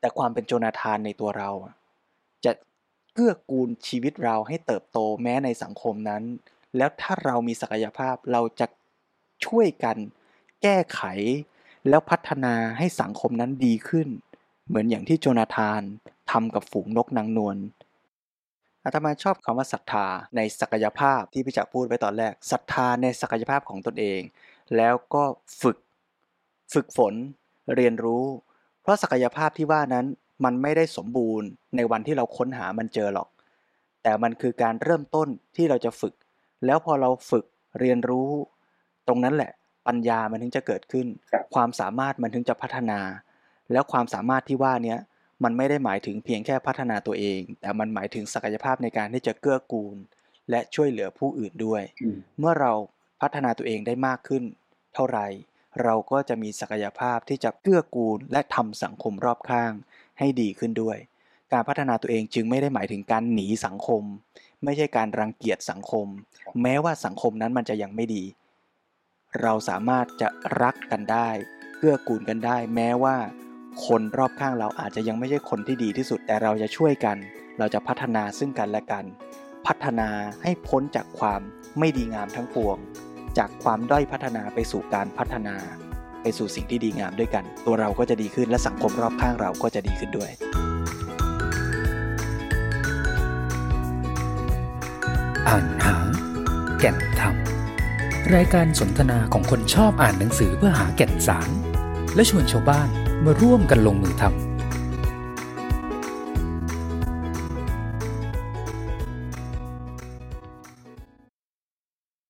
แต่ความเป็นโจนาธานในตัวเรา จะเกื้อกูลชีวิตเราให้เติบโตแม้ในสังคมนั้น แล้วถ้าเรามีศักยภาพเราจะช่วยกันแก้ไข แล้วพัฒนาให้สังคมนั้นดีขึ้น เหมือนอย่างที่โจนาธานทำกับฝูงนกนางนวลอาตมาชอบคำว่าศรัทธาในศักยภาพที่พี่จักพูดไว้ตอนแรกศรัทธาในศักยภาพของตนเอง แล้วก็ฝึก ฝึกฝน เรียนรู้ เพราะศักยภาพที่ว่านั้นมันไม่ได้สมบูรณ์ในวันที่เราค้นหามันเจอหรอก แต่มันคือการเริ่มต้นที่เราจะฝึก แล้วพอเราฝึกเรียนรู้ ตรงนั้นแหละ ปัญญามันถึงจะเกิดขึ้นครับความสามารถมันถึงจะพัฒนา แล้วความสามารถที่ว่าเนี้ยมันไม่ได้หมายถึงเพียงแค่พัฒนาตัวเอง แต่มันหมายถึงศักยภาพในการที่จะเกื้อกูล และช่วยเหลือผู้อื่นด้วยๆอืมเมื่อเราพัฒนาตัวเองได้มากขึ้น เท่าไหร่ เราก็จะมีศักยภาพที่จะเกื้อกูลและทำสังคมรอบข้างให้ดีขึ้นด้วย การพัฒนาตัวเองจึงไม่ได้หมายถึงการหนีสังคม ไม่ใช่การรังเกียจสังคม แม้ว่าสังคมนั้นมันจะยังไม่ดี เราสามารถจะรักกันได้เกื้อกูลกันได้ แม้ว่าคนรอบข้างเราอาจจะยังไม่ใช่คนที่ดีที่สุดแต่เราจะช่วยกัน เราจะพัฒนาซึ่งกันและกัน พัฒนาให้พ้นจากความไม่ดีงามทั้งปวง จากความด้อยพัฒนาไปสู่การพัฒนา ไปสู่สิ่งที่ดีงามด้วยกัน ตัวเราก็จะดีขึ้นและสังคมรอบข้างเราก็จะดีขึ้นด้วยอ่านหา แก่นธรรมรายการสนทนาของคนชอบอ่านหนังสือเพื่อหาแก่นสาร และชวนชาวบ้านมาร่วมกันลงมือทำ